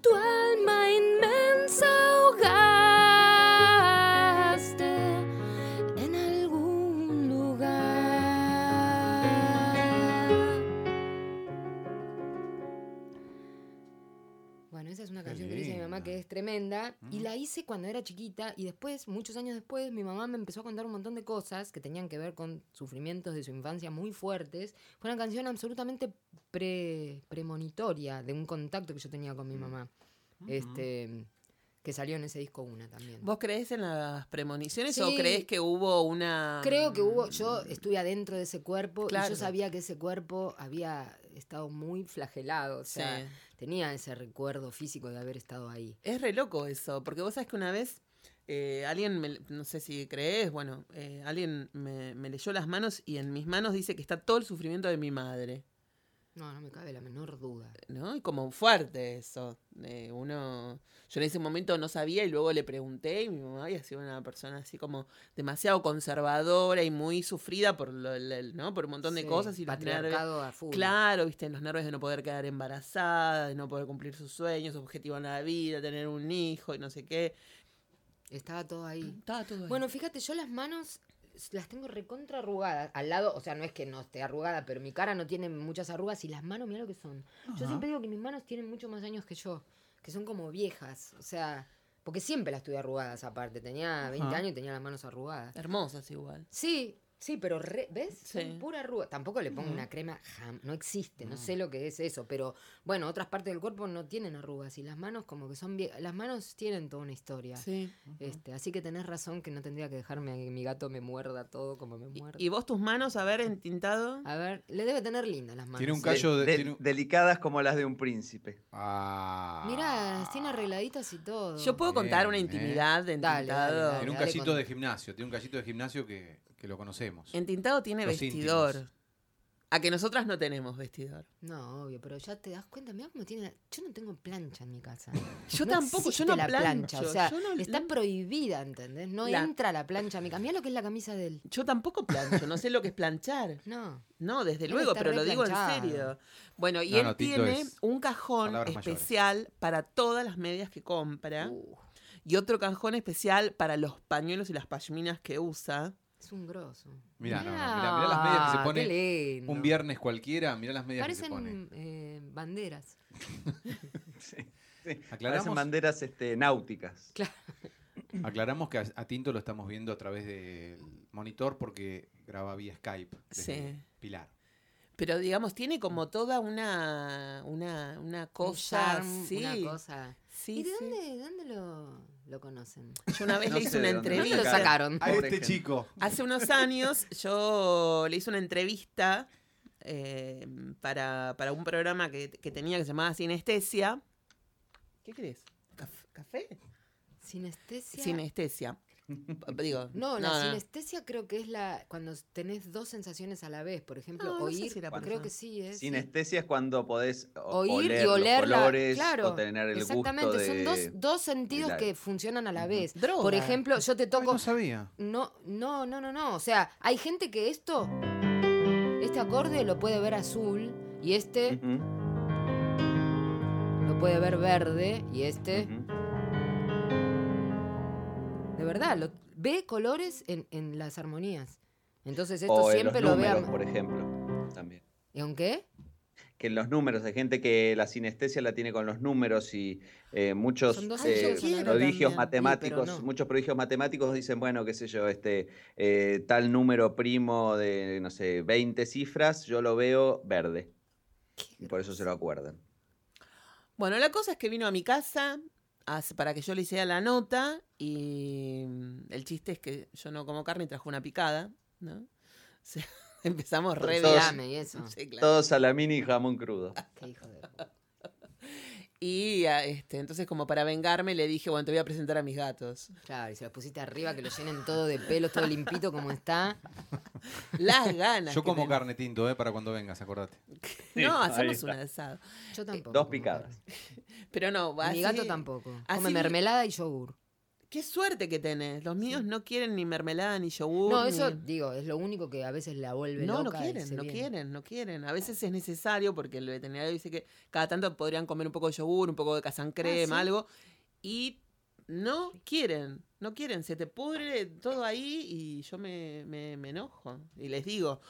Tu alma que es tremenda. Y Mm. la hice cuando era chiquita. Y después, muchos años después, mi mamá me empezó a contar un montón de cosas que tenían que ver con sufrimientos de su infancia muy fuertes. Fue una canción absolutamente pre- premonitoria de un contacto que yo tenía con mi mamá. Este. Que salió en ese disco una también. ¿Vos creés en las premoniciones o crees que hubo una... Creo que hubo, yo estuve adentro de ese cuerpo y Claro. yo sabía que ese cuerpo había estado muy flagelado, o sea, Sí. tenía ese recuerdo físico de haber estado ahí. Es re loco eso, porque vos sabés que una vez eh, alguien, me- no sé si crees, bueno, eh, alguien me, me leyó las manos y en mis manos dice que está todo el sufrimiento de mi madre, No, no me cabe la menor duda. ¿no? Y como fuerte eso. eh, uno, yo en ese momento no sabía y luego le pregunté y mi mamá había sido una persona así como demasiado conservadora y muy sufrida por, lo- ¿no? por un montón de Sí, cosas y nervios. patriarcado a full. Claro, viste, los nervios de no poder quedar embarazada, de no poder cumplir sus sueños, su objetivo en la vida, tener un hijo y no sé qué. Estaba todo ahí. Estaba todo ahí. Bueno, fíjate, yo las manos las tengo recontra arrugadas. Al lado, o sea, no es que no esté arrugada, pero mi cara no tiene muchas arrugas y las manos, mira lo que son. Yo siempre digo que mis manos tienen mucho más años que yo, que son como viejas. O sea, porque siempre las tuve arrugadas aparte. Tenía 20 Ajá. años y tenía las manos arrugadas. Hermosas igual. Sí, sí, pero re- ¿ves? Son Sí. pura arruga. Tampoco le pongo una crema, jam- no existe, no sé lo que es eso, pero bueno, otras partes del cuerpo no tienen arrugas y las manos como que son vie- las manos tienen toda una historia. Sí. Este, así que tenés razón que no tendría que dejarme a que mi gato me muerda todo como me muerde. y vos tus manos, a ver, entintado. A ver, le debe tener lindas las manos. Tiene un callo de- De- tiene un- Delicadas como las de un príncipe. Ah. Mirá, tiene arregladitas y todo. Yo puedo contar una ¿eh? intimidad de entintado. dale, dale. Tiene un con- de gimnasio, tiene un cachito de gimnasio que, que lo conocemos. Entintado tiene Los vestidor. íntimos. A que nosotras no tenemos vestidor. No, obvio, pero ya te das cuenta, mirá cómo tiene. Yo no tengo plancha en mi casa. [LAUGHS] Yo No tampoco, yo no la plancho. plancha. O sea, yo, no, está prohibida, ¿entendés? No La- entra la plancha a mi casa. Mirá lo que es la camisa de él. yo tampoco plancho, no sé lo que es planchar. [LAUGHS] No. No, desde Él luego, pero lo digo en serio. Bueno, y No, él no, tiene un cajón mayores. especial para todas las medias que compra Uh, y otro cajón especial para los pañuelos y las pashminas que usa. Es un grosso. Mirá, no, no, mirá, mirá las medias que se pone un viernes cualquiera, mirá las medias que se pone. Parecen eh, banderas. [LAUGHS] Sí, sí. Aclaramos- Parecen banderas este, náuticas. Aclaramos que a, a Tinto lo estamos viendo a través del monitor porque graba vía Skype. desde Sí. Pilar. Pero digamos, tiene como toda una, una, una Un cosa. charm, sí, una cosa. sí, ¿Y de sí. dónde, de dónde lo, lo conocen? Yo una vez No le hice una dónde lo ¿Dónde lo entrevista. sacaron? A este chico. Hace unos años yo le hice una entrevista eh, para, para un programa que, que tenía que se llamaba Sinestesia. ¿Qué crees? ¿Caf- ¿Café? Sinestesia. Sinestesia. [LAUGHS] Digo, No, la sinestesia creo que es la cuando tenés dos sensaciones a la vez. Por ejemplo, No, no sé oír. si creo que sí es. sí. Sinestesia es cuando podés o- Oír oler y oler los la- colores claro, o tener el Exactamente, gusto de... son dos, dos sentidos la- que funcionan a la vez. Droga. Por ejemplo, yo te Ay, toco. no sabía. No, no, no, no, no. O sea, hay gente que esto, este acorde lo puede ver azul y este lo puede ver verde y este, verdad, lo, ve colores en, en las armonías. Entonces esto O en siempre los lo ve. a- números, por ejemplo, también. ¿Y aunque? que los números, hay gente que la sinestesia la tiene con los números y eh, muchos eh, prodigios también. matemáticos, Sí, pero no. muchos prodigios matemáticos dicen, bueno, qué sé yo, este eh, tal número primo de, no sé, 20 cifras, yo lo veo verde. Y por eso se lo acuerdan. Bueno, la cosa es que vino a mi casa para que yo le hiciera la nota y mm, el chiste es que yo no como carne y trajo una picada, ¿no? [LAUGHS] O sea, empezamos re Todos- y eso. [LAUGHS] Sí, claro. Todo salamín y jamón crudo. Qué hijo de. Y ah, este, entonces como para vengarme le dije, bueno, te voy a presentar a mis gatos. Claro, y se los pusiste arriba, que lo llenen todo de pelos, todo limpito como está. Las ganas. Yo como tengo. carne tinto, eh, para cuando vengas, acordate. [LAUGHS] No, hacemos un asado. Yo tampoco. Dos picadas. [LAUGHS] Pero no, Mi así- gato tampoco. Come mermelada y yogur. Qué suerte que tenés. Los míos no quieren ni mermelada ni yogur. No, ni- eso, digo, es lo único que a veces la vuelve No, no loca. quieren, ese no quieren, no quieren. A veces es necesario porque el veterinario dice que cada tanto podrían comer un poco de yogur, un poco de casan crema, Ah, ¿sí? algo. Y no quieren, no quieren. Se te pudre todo ahí y yo me, me, me enojo. Y les digo,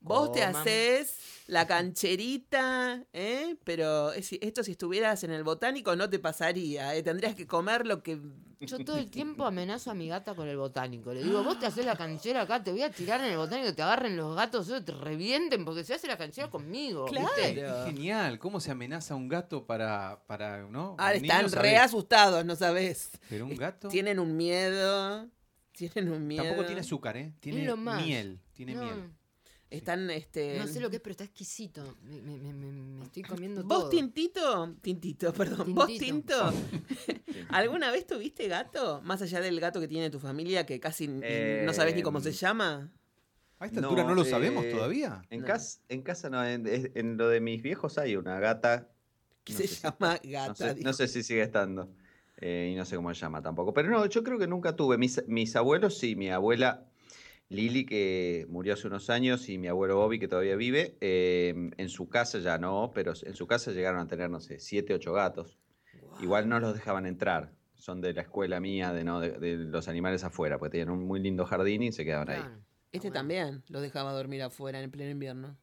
vos te Coman. haces la [LAUGHS] cancherita, ¿eh? Pero es- esto si estuvieras en el botánico no te pasaría, ¿eh? Tendrías que comer lo que... Yo todo el tiempo amenazo a mi gata con el botánico. Le digo, vos te haces la canchera acá, te voy a tirar en el botánico, te agarren los gatos, te revienten porque se hace la canchera conmigo. Claro. genial, cómo se amenaza a un gato para, para ¿no? Ah, están niño re asustados, no sabes. Pero un gato Tienen un miedo. Tienen un miedo. tampoco tiene azúcar, ¿eh? Tiene lo más. miel, tiene No, miel. Están, este. no sé lo que es, pero está exquisito. Me, me- me- me- me estoy comiendo ¿Vos, todo. Tintito? Tintito, perdón. ¿Vos, Tintito. Tinto? [LAUGHS] [LAUGHS] ¿Alguna vez tuviste gato? Más allá del gato que tiene tu familia, que casi ni- no sabes ni cómo se Em, llama. A esta altura no lo sabemos eh, todavía. En, No. casa, en casa no, en, lo de mis viejos hay una gata. Que no se sé si llama gata. No sé, dijo. no sé si sigue estando. eh, y no sé cómo se llama tampoco. Pero no, yo creo que nunca tuve. Mis, mis abuelos sí, mi abuela Lili, que murió hace unos años, y mi abuelo Bobby, que todavía vive. eh, en su casa ya no, pero en su casa llegaron a tener, no sé, siete, ocho gatos. Igual no los dejaban entrar. Son de la escuela mía, de, no, de, de los animales afuera, porque tenían un muy lindo jardín y se quedaban ahí. Claro. Este Bueno. también lo dejaba dormir afuera en pleno invierno.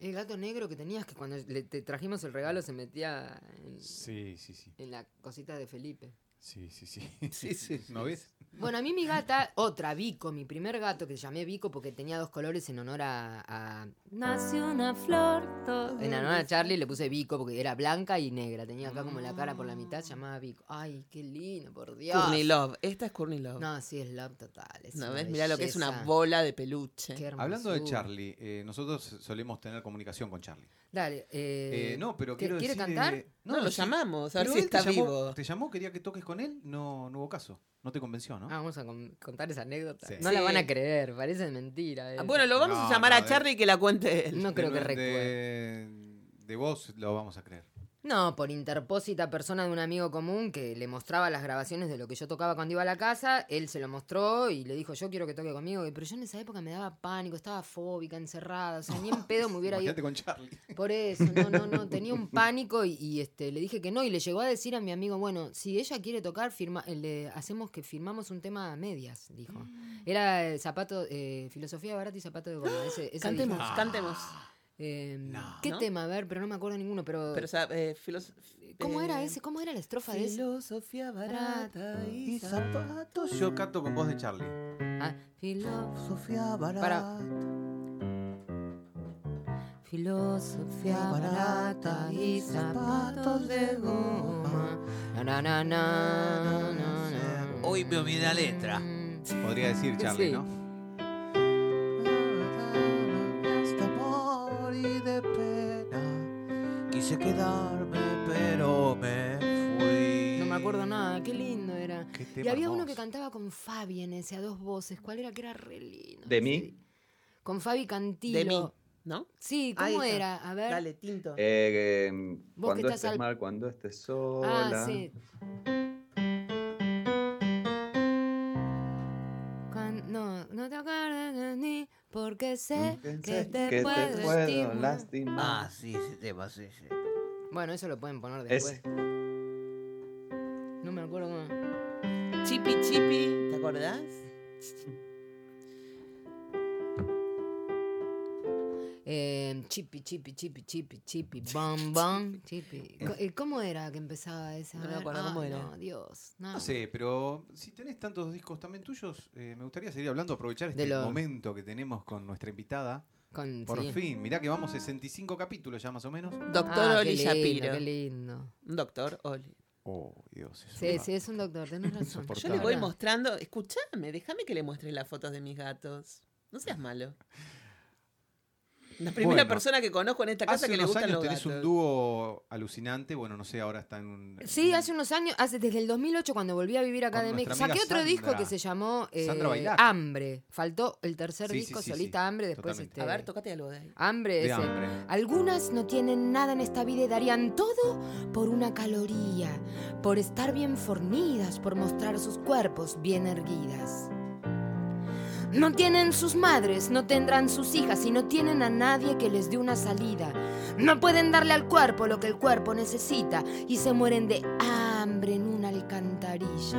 El gato negro que tenías que cuando le, te trajimos el regalo se metía en, Sí, sí, sí. en la cosita de Felipe. Sí, sí, [LAUGHS] sí. Sí, sí, ¿No ves? Bueno, a mí mi gata, otra, Vico, mi primer gato que llamé Vico porque tenía dos colores en honor a... a- Nació una flor. to- En honor a Charlie le puse Vico porque era blanca y negra. Tenía acá como la cara por la mitad, llamaba Vico. Ay, qué lindo, por Dios. Courtney Love. Esta es Courtney Love. No, sí, es love total. Es ¿No una ves? Mirá lo que es una bola de peluche. Qué Hablando de. Charlie, eh, nosotros solemos tener comunicación con Charlie. Dale. Eh, Eh, no, pero ¿qué- quiero ¿Quiere decir, cantar? eh, No, lo sí. llamamos, a ver Pero si él te está llamó- vivo. ¿Te llamó? ¿Quería que toques con él? No, no hubo caso. No te convenció, ¿no? Ah, vamos a con- contar esa anécdota. Sí. No la van a creer, parece mentira. Ah, eso. Bueno, lo vamos No, a llamar no, a de- Charlie y que la cuente él. No creo que de, recuerde. de, de vos lo vamos a creer. No, por interpósita persona de un amigo común que le mostraba las grabaciones de lo que yo tocaba cuando iba a la casa, él se lo mostró y le dijo, yo quiero que toque conmigo, pero yo en esa época me daba pánico, estaba fóbica, encerrada, o sea, ni en pedo me hubiera ido. Con Charlie. Por eso, no, no, no, tenía un pánico y, y, este, le dije que no y le llegó a decir a mi amigo, bueno, si ella quiere tocar, firma, eh, le hacemos que firmamos un tema a medias, dijo. Era eh, zapato, eh, filosofía barata y zapato de goma. Ese, ese Cantemos, dijo. cantemos. Eh, No. ¿Qué ¿No? tema? A ver, pero no me acuerdo ninguno, pero... Pero, o sea, eh, filos- ¿Cómo eh, era ese? ¿Cómo era la estrofa de ese? Filosofía barata y Y zapatos. Yo canto con voz de Charlie. Ah, filo- Sofía Para. Filosofía barata y zapatos de goma. Na, na, na, na, na, na. Hoy me olvidé la letra. Mm. Podría decir Charlie, Sí. ¿no? Quise quedarme, pero me fui. No me acuerdo nada, qué lindo era. Qué Y había uno que cantaba con Fabi en ese, a dos voces. ¿Cuál era? Que era re lindo. ¿De mí? Con Fabi Cantilo. De mí, ¿no? Sí, ¿cómo era? A ver. Dale, tinto. Eh, eh, Vos que cuando estás estés al- mal, cuando estés sola. Ah, sí. No, no te acuerdes de mí porque sé Pensé que te que puedo, te puedo lastimar. Ah, sí, ese tema, sí, sí. Bueno, eso lo pueden poner después. Ese. No me acuerdo cómo. Chipi Chipi, ¿te acordás? Eh, chipi, chipi, chipi, chipi, chipi, bam, bam, [LAUGHS] chipi. Co- eh, ¿Cómo era que empezaba esa? No me acuerdo, ah, ¿cómo era? No, Dios. No. No sé, pero si tenés tantos discos también tuyos, eh, me gustaría seguir hablando, aprovechar este momento que tenemos con nuestra invitada. Con, Por sí. fin, mirá que vamos 65 capítulos ya más o menos. Doctor Ah, Oli qué lindo, Shapiro. Qué lindo. Un doctor Oli. Oh, Dios. es Sí, una- sí, es un doctor, tenés razón. Yo le voy mostrando. Escúchame, déjame que le muestre las fotos de mis gatos. No seas malo. La primera Bueno, persona que conozco en esta casa Hace que le unos gustan años los tenés gatos. un dúo alucinante. Bueno, no sé, ahora está en un. Sí, hace unos años, hace, desde el 2008 cuando volví a vivir acá Con de México, saqué otro disco que se llamó eh. Hambre. Faltó el tercer Sí, disco sí, solista sí, Hambre, después totalmente. este A ver, tocate algo de ahí. Hambre De ese. hambre. Algunas no tienen nada en esta vida y darían todo por una caloría, por estar bien fornidas, por mostrar sus cuerpos bien erguidas. No tienen sus madres, no tendrán sus hijas y no tienen a nadie que les dé una salida. No pueden darle al cuerpo lo que el cuerpo necesita y se mueren de hambre en una alcantarilla.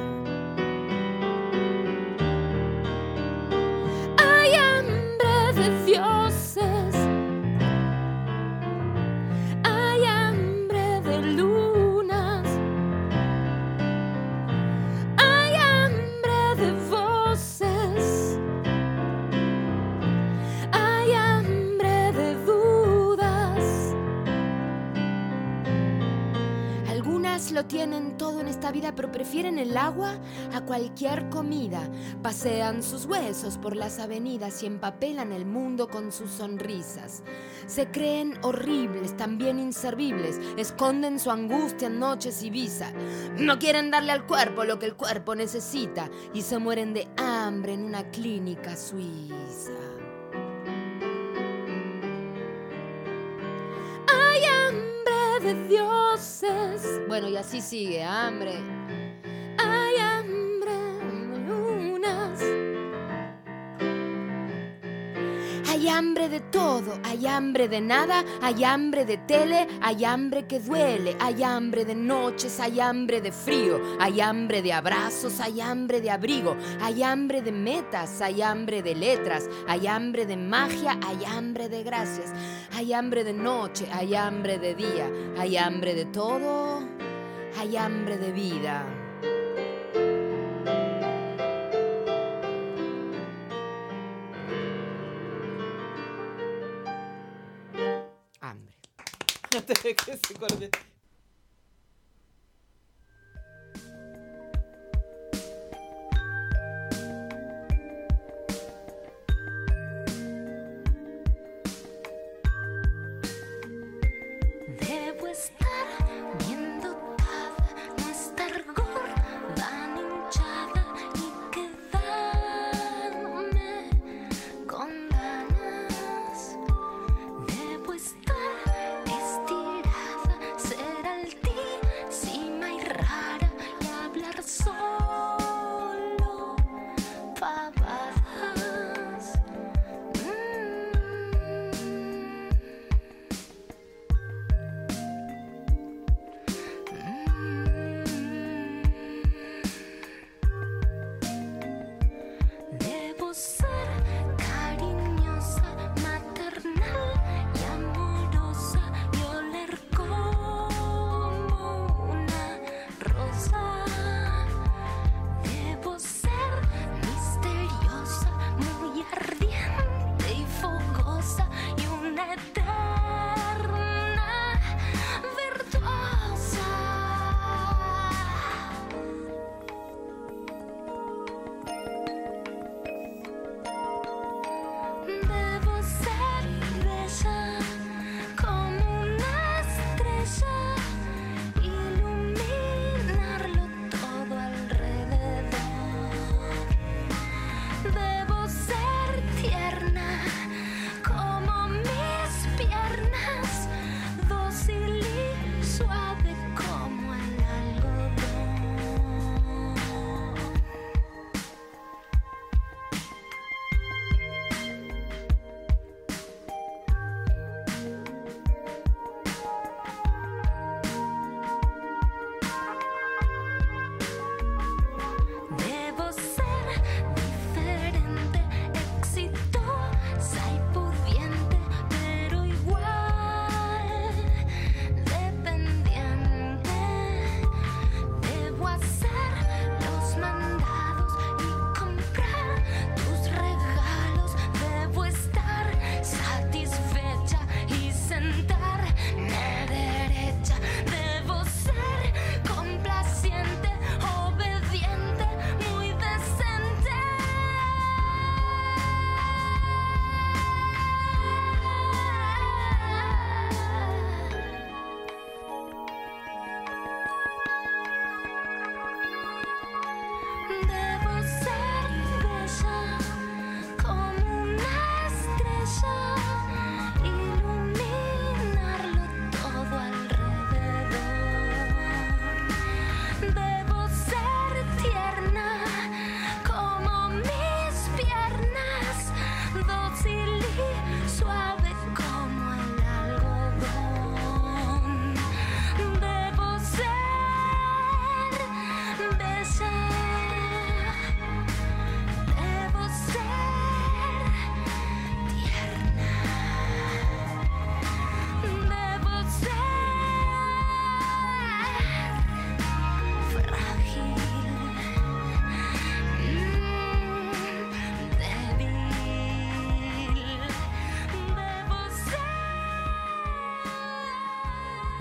Hay hambre de dioses. Lo tienen todo en esta vida, pero prefieren el agua a cualquier comida. Pasean sus huesos por las avenidas y empapelan el mundo con sus sonrisas. Se creen horribles, también inservibles, esconden su angustia en noches y visa. No quieren darle al cuerpo lo que el cuerpo necesita y se mueren de hambre en una clínica suiza. De. Bueno, y así sigue, hambre. Hambre de todo, hay hambre de nada, hay hambre de tele, hay hambre que duele, hay hambre de noches, hay hambre de frío, hay hambre de abrazos, hay hambre de abrigo, hay hambre de metas, hay hambre de letras, hay hambre de magia, hay hambre de gracias, hay hambre de noche, hay hambre de día, hay hambre de todo, hay hambre de vida. Antes de que se corte. Debo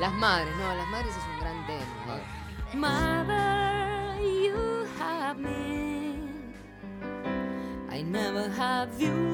Las madres, no, las madres es un gran tema. eh. Mother, you have me. I never have you.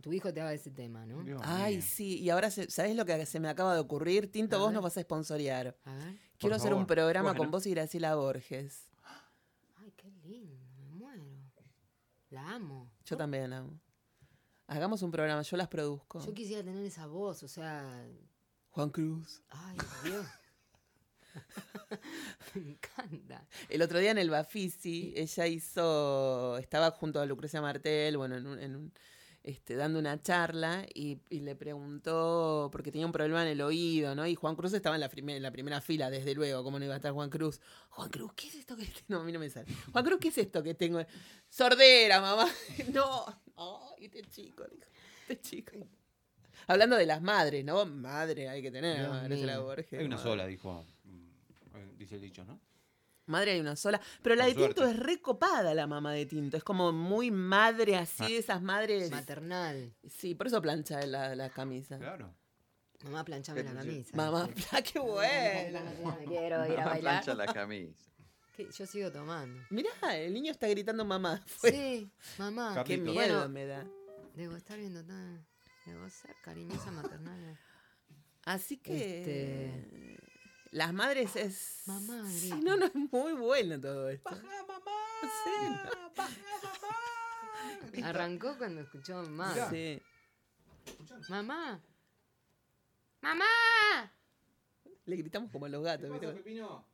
Tu, hijo te haga ese tema, ¿no? Dios Ay, sí. Y ahora, se- ¿sabés lo que se me acaba de ocurrir? Tinto, A vos ver. nos vas a sponsorear. A ver. Quiero hacer un programa Bueno. con vos y Graciela Borges. Ay, qué lindo, me muero. La amo. Yo también amo. Hagamos un programa, yo las produzco. Yo quisiera tener esa voz, o sea. Juan Cruz. Ay, Dios. [LAUGHS] me encanta. El otro día en el Bafisi, ella hizo, estaba junto a Lucrecia Martel, bueno, en un, en un, este, dando una charla y, y le preguntó, porque tenía un problema en el oído, ¿no? Y Juan Cruz estaba en la, en la primera fila, desde luego, ¿cómo no iba a estar Juan Cruz? Juan Cruz, ¿qué es esto que [LAUGHS] No, a mí no me sale. Juan Cruz, ¿qué es esto que tengo? Sordera, mamá. [LAUGHS] No, ay, este chico, dijo, este chico. Hablando de las madres, ¿no? Madre hay que tener, Dios madre. Borges. Hay una madre. sola, dijo. eh, Dice el dicho, ¿no? Madre hay una sola. Pero la de Tinto es recopada, la mamá de Tinto. Es como muy madre así, Ah. de esas madres. Maternal. Sí, por eso plancha la, la camisa. Claro. Mamá, planchame la camisa. Mamá, pla- qué buena. Me quiero ir a Plancha bailar. la [LAUGHS] camisa. Que Yo sigo tomando. Mirá, el niño está gritando mamá. Fue- Sí, mamá. Qué Carlitos. miedo Bueno. me da. Debo estar viendo tan. Debo ser cariñosa maternal. Así que. Este- Las madres es. Mamá, Sí, grita. no, no, es muy bueno todo esto. Sí, [LAUGHS] Arrancó cuando escuchó mamá. Sí. Mamá. ¡Mamá! Le gritamos como a los gatos. ¿viste? Pepino?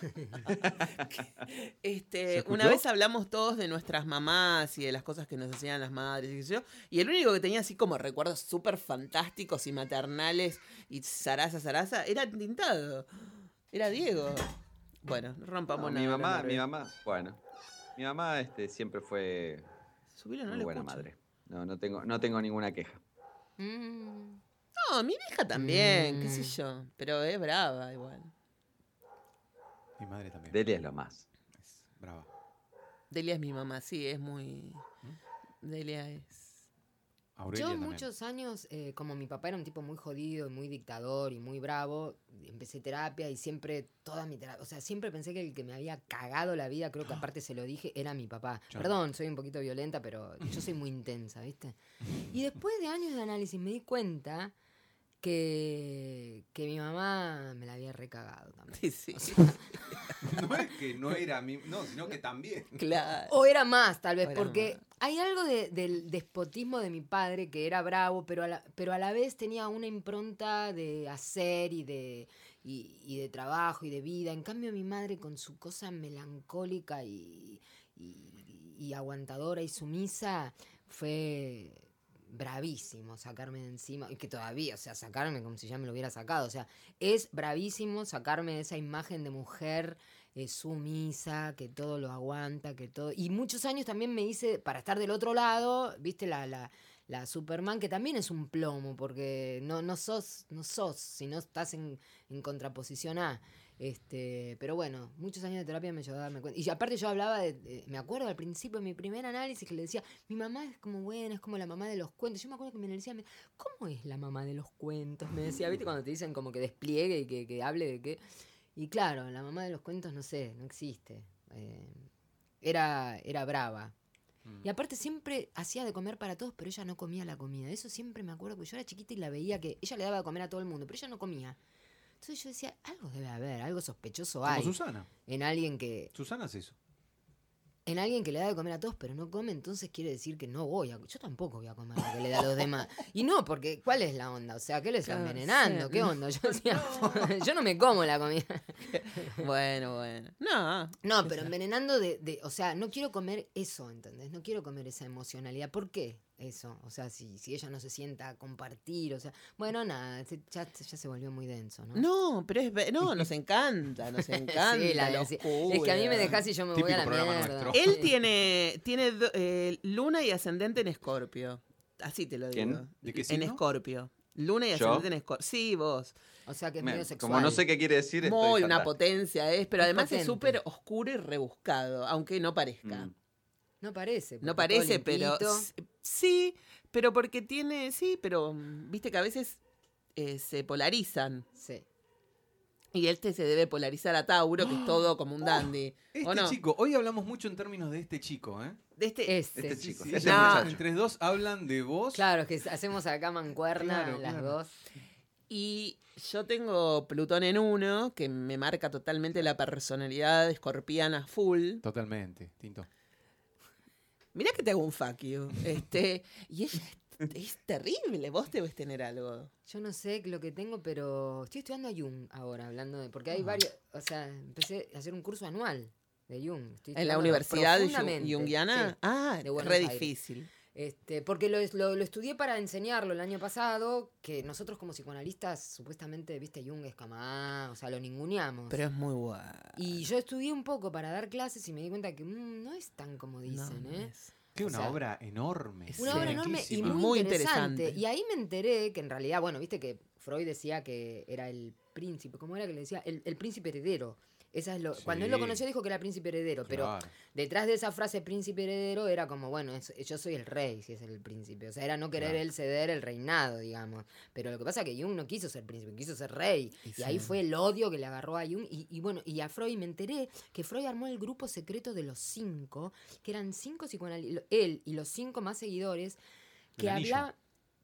[LAUGHS] Este, ¿Se una vez hablamos todos de nuestras mamás y de las cosas que nos enseñan las madres y yo, y el único que tenía así como recuerdos súper fantásticos y maternales y zaraza, zaraza, era tintado. Era Diego. Bueno, no rompamos No, nada. mi mamá, mi mamá, bueno, mi mamá este, siempre fue Subilo, no muy le buena escucho. madre. No, no tengo, no tengo ninguna queja. Mm. No, mi vieja también, qué sé Mm. yo, pero es brava igual. Mi madre también. Delia es lo más. Es brava. Delia es mi mamá, sí, es muy... Delia es... Aurelia Yo también. muchos años, eh, como mi papá era un tipo muy jodido, y muy dictador y muy bravo, empecé terapia y siempre, toda mi terapia, o sea, siempre pensé que el que me había cagado la vida, creo que aparte se lo dije, era mi papá. Perdón, soy un poquito violenta, pero yo soy muy intensa, ¿viste? [LAUGHS] Y después de años de análisis me di cuenta que, que mi mamá me la había recagado también. Sí, sí, [LAUGHS] No es que no era mi. No, sino que también. claro. O era más, tal vez, era porque más. hay algo de- del despotismo de mi padre que era bravo, pero a la, pero a la vez tenía una impronta de hacer y de, y, y de trabajo y de vida. En cambio, mi madre, con su cosa melancólica y, y- y aguantadora y sumisa, fue bravísimo sacarme de encima, y que todavía, o sea, sacarme como si ya me lo hubiera sacado, o sea, es bravísimo sacarme de esa imagen de mujer eh, sumisa, que todo lo aguanta, que todo... Y muchos años también me hice, para estar del otro lado, viste, la, la, la Superman, que también es un plomo, porque no, no sos, no sos, si no estás en, en contraposición a... Este, pero bueno, muchos años de terapia me ayudó a darme cuenta. Y aparte yo hablaba de, de- me acuerdo al principio de mi primer análisis que le decía, mi mamá es como buena, es como la mamá de los cuentos. Yo me acuerdo que me decía, me- ¿cómo es la mamá de los cuentos? Me decía, ¿viste? Cuando te dicen como que despliegue y que, que hable de qué. Y claro, la mamá de los cuentos, no sé, no existe. Eh, era, era brava. Mm. Y aparte siempre hacía de comer para todos, pero ella no comía la comida. Eso siempre me acuerdo, porque yo era chiquita y la veía que ella le daba de comer a todo el mundo, pero ella no comía. Entonces yo decía, algo debe haber, algo sospechoso Como hay Susana. en alguien que Susana es eso. en alguien que le da de comer a todos, pero no come, entonces quiere decir que no voy a yo tampoco voy a comer lo que le da a los demás. Y no, porque ¿cuál es la onda? O sea, ¿qué le están envenenando? ¿Qué onda? Yo, [LAUGHS] decía, [LAUGHS] yo no me como la comida. [LAUGHS] Bueno, bueno. No. No, pero envenenando de, de, o sea, no quiero comer eso, ¿entendés? No quiero comer esa emocionalidad. ¿Por qué eso? O sea, si, si ella no se sienta a compartir, o sea, bueno, nada, se- ya, ya se volvió muy denso, ¿no? No, pero es. ve- No, nos encanta, nos [LAUGHS] encanta. Sí, la la. Es que a mí me dejás y yo me voy a la mierda. nuestro. Él tiene, tiene do- eh, luna y ascendente en Escorpio. Así te lo digo. ¿Quién? ¿De qué En? Escorpio. Luna y ¿Yo? ascendente en Escorpio. Sí, vos. O sea, que es Me- medio sexual. como no sé qué quiere decir, estoy Muy una fatal. potencia es, pero Es además potente. es súper oscuro y rebuscado, aunque no parezca. Mm. No parece. No parece, pero sí, pero porque tiene, sí, pero viste que a veces eh, se polarizan. Sí. Y este se debe polarizar a Tauro, que es todo [GASPS] como un dandy. Este ¿O no? chico, hoy hablamos mucho en términos de este chico, ¿eh? De este, Este. Este Sí, chico, sí, No. muchacho. Entre dos hablan de vos. Claro, que hacemos acá mancuerna Claro, las claro. dos. Y yo tengo Plutón en uno, que me marca totalmente la personalidad escorpiana full. Totalmente, Tinto. Mirá que te hago un fuck you. Este, y ella es, es terrible. Vos debes tener algo. Yo no sé lo que tengo, pero estoy estudiando a Jung ahora, hablando de. Porque hay Ah. varios. O sea, empecé a hacer un curso anual de Jung. Estoy En la Universidad Jungiana. sí. ah, re Aires. difícil. Este, porque lo, lo, lo estudié para enseñarlo el año pasado, que nosotros como psicoanalistas, supuestamente, viste, Jung es como, ah, o sea, lo ninguneamos. Pero es muy guay. Y yo estudié un poco para dar clases y me di cuenta que mm, no es tan como dicen, No, ¿eh? es- Que O una sea, obra enorme. Una obra enorme y muy, Muy interesante. interesante. Y ahí me enteré que en realidad, bueno, viste que Freud decía que era el príncipe, ¿cómo era que le decía? El, el príncipe heredero. Esa es lo, Cuando él lo conoció dijo que era príncipe heredero, pero detrás de esa frase príncipe heredero era como, bueno, es- yo soy el rey, si es el príncipe. O sea, era no querer Claro. él ceder el reinado, digamos. Pero lo que pasa es que Jung no quiso ser príncipe, quiso ser rey. Y Y, ahí fue el odio que le agarró a Jung. Y, y bueno, y a Freud me enteré que Freud armó el grupo secreto de los cinco, que eran cinco psicoanalistas, él y los cinco más seguidores, que El anillo. hablaba...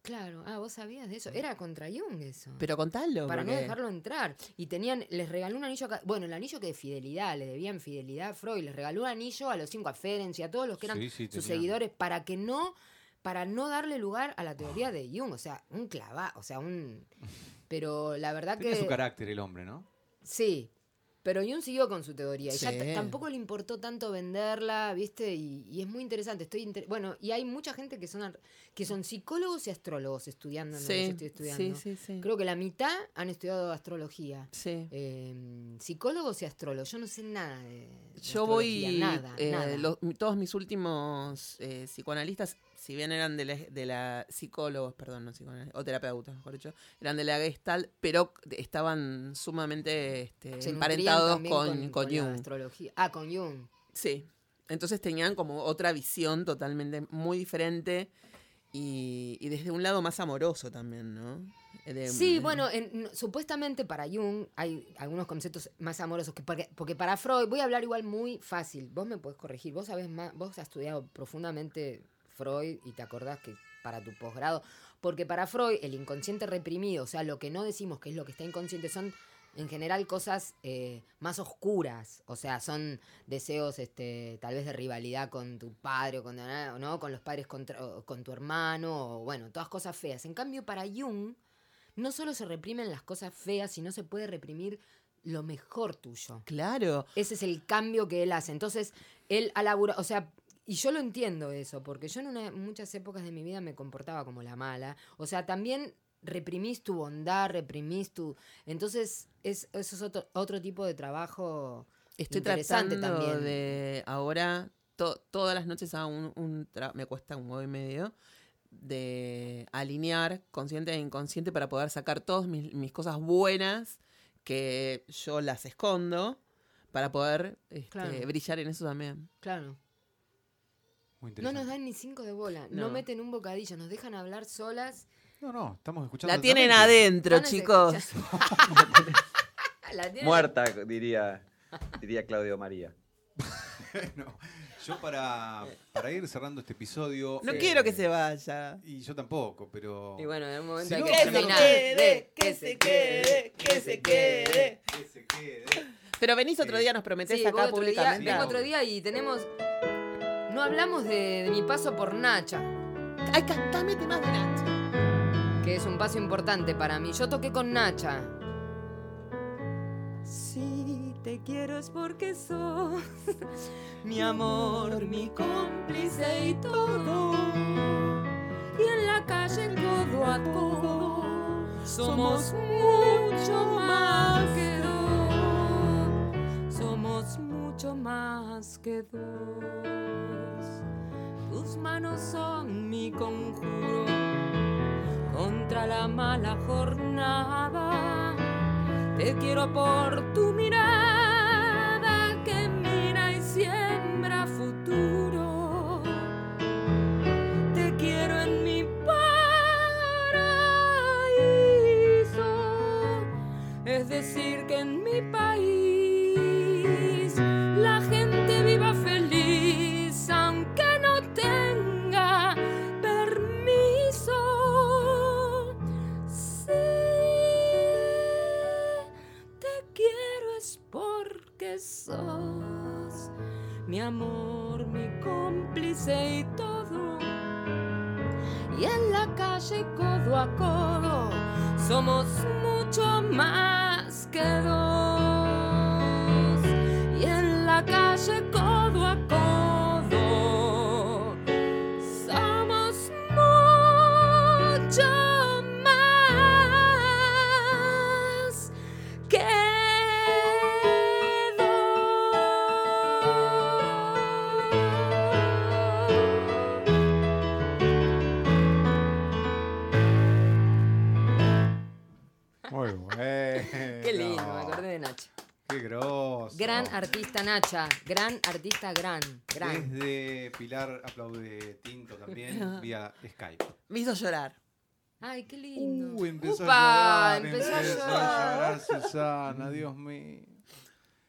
Claro, ah, vos sabías de eso. Era contra Jung eso. Pero contalo. para no dejarlo entrar. Y tenían, les regaló un anillo a Bueno, el anillo que de fidelidad, le debían fidelidad a Freud, les regaló un anillo a los cinco, a Ferenc y a todos los que eran Sí, sí, sus tenían. seguidores, para que no, para no darle lugar a la teoría de Jung. O sea, un clava, o sea, un. Pero la verdad Tenía que. su carácter el hombre, ¿no? Sí. Pero Jung siguió con su teoría. Y ya Sí. tampoco le importó tanto venderla, ¿viste? Y, y es muy interesante. Estoy inter- Bueno, y hay mucha gente que son, que son psicólogos y astrólogos estudiando en lo que yo Sí, estoy estudiando. sí, sí, sí. Creo que la mitad han estudiado astrología. Sí. Eh, psicólogos y astrólogos. Yo no sé nada de. de Yo voy, Nada, eh, nada. los- todos mis últimos eh, psicoanalistas, si bien eran de la, de la psicólogos, perdón, no psicoanalistas, o terapeutas, mejor dicho, eran de la Gestalt, pero estaban sumamente este, emparentados con, con, Jung. astrología. Ah, con Jung. Sí. Entonces tenían como otra visión totalmente muy diferente y, y desde un lado más amoroso también, ¿no? Eh, de- Sí, bueno, en- supuestamente para Jung hay algunos conceptos más amorosos que porque, porque para Freud, voy a hablar igual muy fácil, vos me podés corregir, vos sabés más, vos has estudiado profundamente Freud y te acordás que para tu posgrado, porque para Freud el inconsciente reprimido, o sea, lo que no decimos que es lo que está inconsciente son en general cosas eh, más oscuras, o sea, son deseos este, tal vez de rivalidad con tu padre o con, ¿no? con los padres contra, o con tu hermano, o bueno, todas cosas feas. En cambio, para Jung, no solo se reprimen las cosas feas, sino se puede reprimir lo mejor tuyo. Claro. Ese es el cambio que él hace. Entonces, él ha laburado, o sea, y yo lo entiendo eso, porque yo en una- muchas épocas de mi vida me comportaba como la mala. O sea, también reprimís tu bondad, reprimís tu... Entonces, es, eso es otro, otro tipo de trabajo Estoy interesante tratando también. de ahora, to- todas las noches hago un, un tra- me cuesta un huevo y medio, de alinear consciente e inconsciente para poder sacar todas mis, mis cosas buenas que yo las escondo para poder este, Claro. brillar en eso también. Claro. Muy No nos dan ni cinco de bola. No, No. meten un bocadillo. Nos dejan hablar solas. No, no, estamos escuchando. La tienen adentro, chicos. escuchar. [LAUGHS] [LAUGHS] La tienen- Muerta, diría, diría Claudio María. [LAUGHS] No, yo para, para ir cerrando este episodio. No eh, quiero que se vaya. Y yo tampoco, pero. Y bueno, en un momento Si no, que que se quede, que se quede, que se quede. Que se quede. Pero venís otro Sí. día, nos prometés Sí, acá otro día, públicamente. vengo otro día y tenemos. No hablamos de, de mi paso por Nacha, Ay, cantame temas de Nacha. que es un paso importante para mí. Yo toqué con Nacha. Si te quiero es porque sos mi amor, mi cómplice y todo. Y en la calle codo a codo somos mucho más que dos. Somos mucho más que dos. Manos son mi conjuro contra la mala jornada. Te quiero por tu mirada somos mucho artista Nacha, gran artista, gran, gran. Desde Pilar aplaude Tinto también [LAUGHS] vía Skype. Me hizo llorar. Ay, qué lindo. Uh, empezó Upa, a llorar. empezó a llorar. Susana, Dios mío.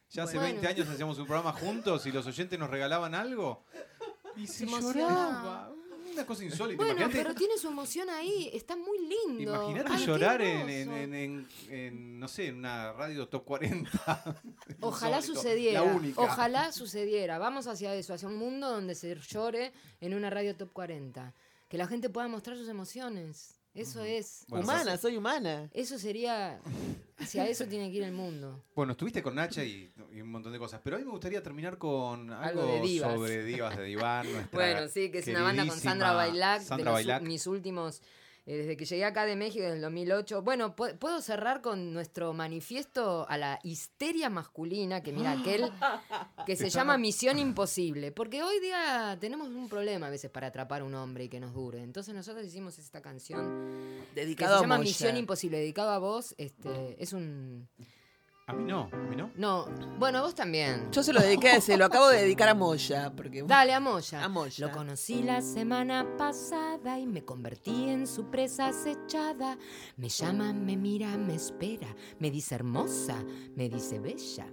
Ya hace Bueno. 20 años hacíamos un programa juntos y los oyentes nos regalaban algo. Y se, Se lloraba. Una cosa insólita. Bueno, pero tiene su emoción ahí, está muy lindo. Imagínate llorar en, en- hermoso. en- en- en, no sé, en una radio top 40. [LAUGHS] Ojalá Insólito. sucediera. La única. Ojalá sucediera. Vamos hacia eso, hacia un mundo donde se llore en una radio top 40. Que la gente pueda mostrar sus emociones. Eso es. Bueno, humana, soy humana. Eso sería. Hacia eso tiene que ir el mundo. Bueno, estuviste con Nacha y, y un montón de cosas, pero a mí me gustaría terminar con algo, Algo de divas. sobre divas de diván. [LAUGHS] Bueno, sí, que es una banda con Sandra Bailac, Sandra de los u- Bailac. mis últimos, desde que llegué acá de México en el 2008. Bueno, pu- puedo cerrar con nuestro manifiesto a la histeria masculina, que mira, aquel [LAUGHS] que se llama Misión Imposible, porque hoy día tenemos un problema a veces para atrapar a un hombre y que nos dure. Entonces nosotros hicimos esta canción que Dedicado se a llama. Misión Imposible, dedicado a vos. Este, es un... A mí no, a mí no. No, bueno, a vos también. Yo se lo dediqué, se lo acabo de dedicar a Moya. Porque, Dale, a Moya. A Moya. Lo conocí la semana pasada y me convertí en su presa acechada. Me llama, me mira, me espera, me dice hermosa, me dice bella.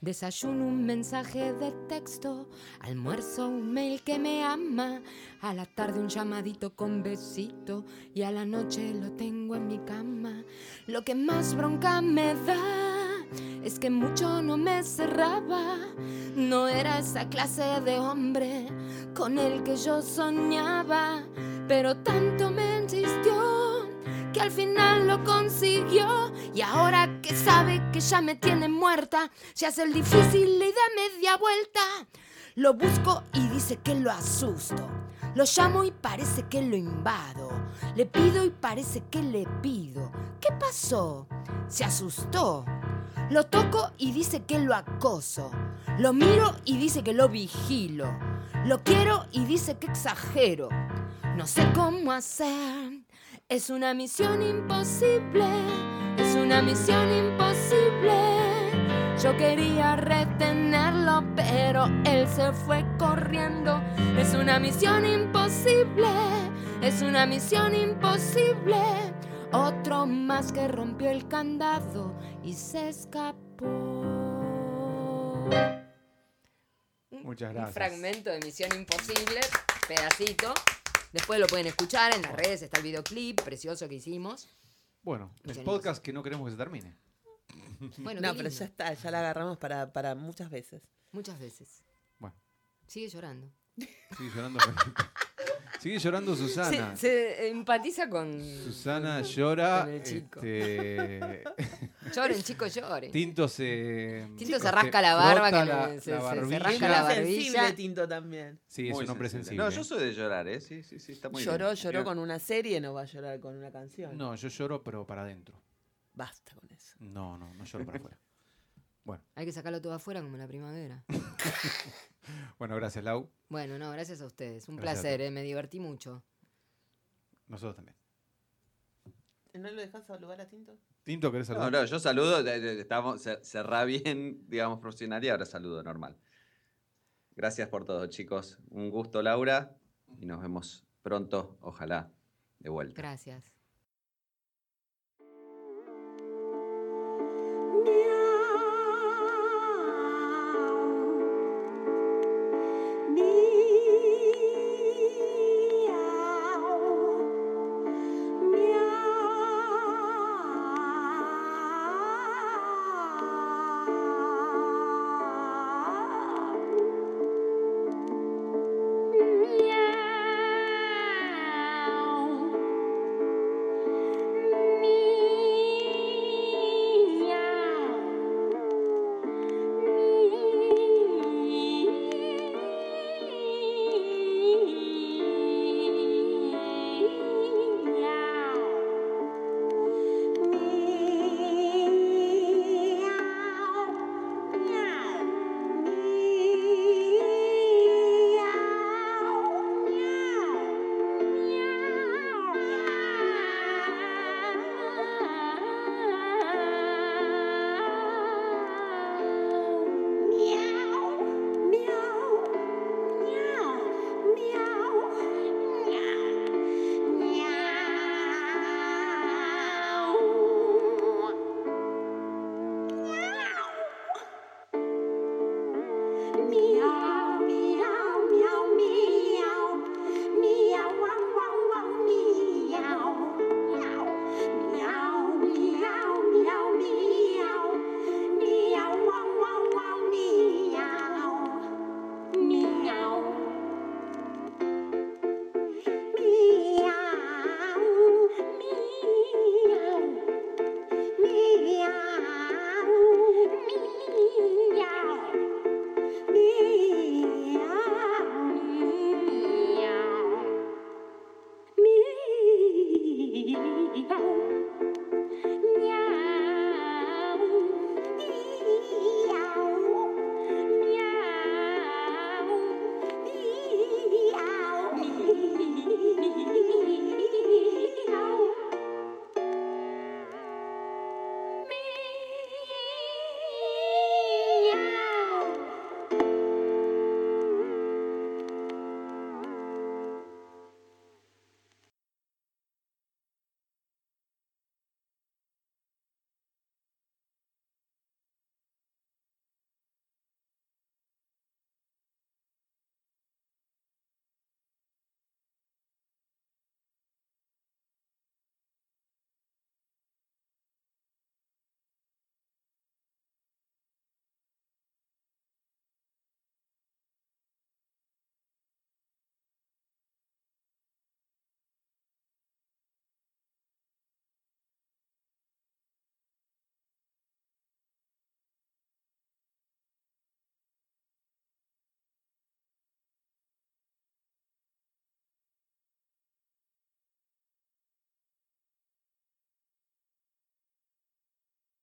Desayuno un mensaje de texto, almuerzo un mail que me ama, a la tarde un llamadito con besito y a la noche lo tengo en mi cama. Lo que más bronca me da es que mucho no me cerraba, no era esa clase de hombre con el que yo soñaba, pero tanto me insistió que al final lo consiguió y ahora que sabe que ya me tiene muerta, se hace el difícil y da media vuelta. Lo busco y dice que lo asusto. Lo llamo y parece que lo invado. Le pido y parece que le pido. ¿Qué pasó? Se asustó. Lo toco y dice que lo acoso. Lo miro y dice que lo vigilo. Lo quiero y dice que exagero. No sé cómo hacer. Es una misión imposible. Es una misión imposible. Yo quería retenerlo, pero él se fue corriendo. Es una misión imposible, es una misión imposible. Otro más que rompió el candado y se escapó. Muchas Un gracias. fragmento de Misión Imposible, pedacito. Después lo pueden escuchar en las redes, está el videoclip precioso que hicimos. Bueno, el podcast que no queremos que se termine. Bueno, No, pero ya está, ya la agarramos para, para muchas veces. Muchas veces. Bueno. Sigue llorando. Sigue llorando. [LAUGHS] Sigue llorando Susana. se empatiza con. Susana llora. Con el chico. este, [LAUGHS] Lloren, chicos, lloren. Tinto se. Tinto se rasca la barba, que la- se- la se- rasca la barbilla. sensible Tinto también. Sí, es Muy un hombre sensible. No, yo soy de llorar, ¿eh? Sí, sí, sí, está muy lloró, bien. lloró con una serie, no va a llorar con una canción. No, yo lloro, pero para adentro. Basta con eso. No, no, no lloro para afuera. Hay que sacarlo todo afuera como en la primavera. [LAUGHS] Bueno, gracias, Lau. Bueno, no, gracias a ustedes. Un Gracias placer, eh, me divertí mucho. Nosotros también. ¿No lo dejas saludar a Tinto? Tinto, ¿querés No, saludar? no, yo saludo, estamos, cer- cerrá bien, digamos, profesional y ahora saludo normal. Gracias por todo, chicos. Un gusto, Laura, y nos vemos pronto, ojalá, de vuelta. Gracias.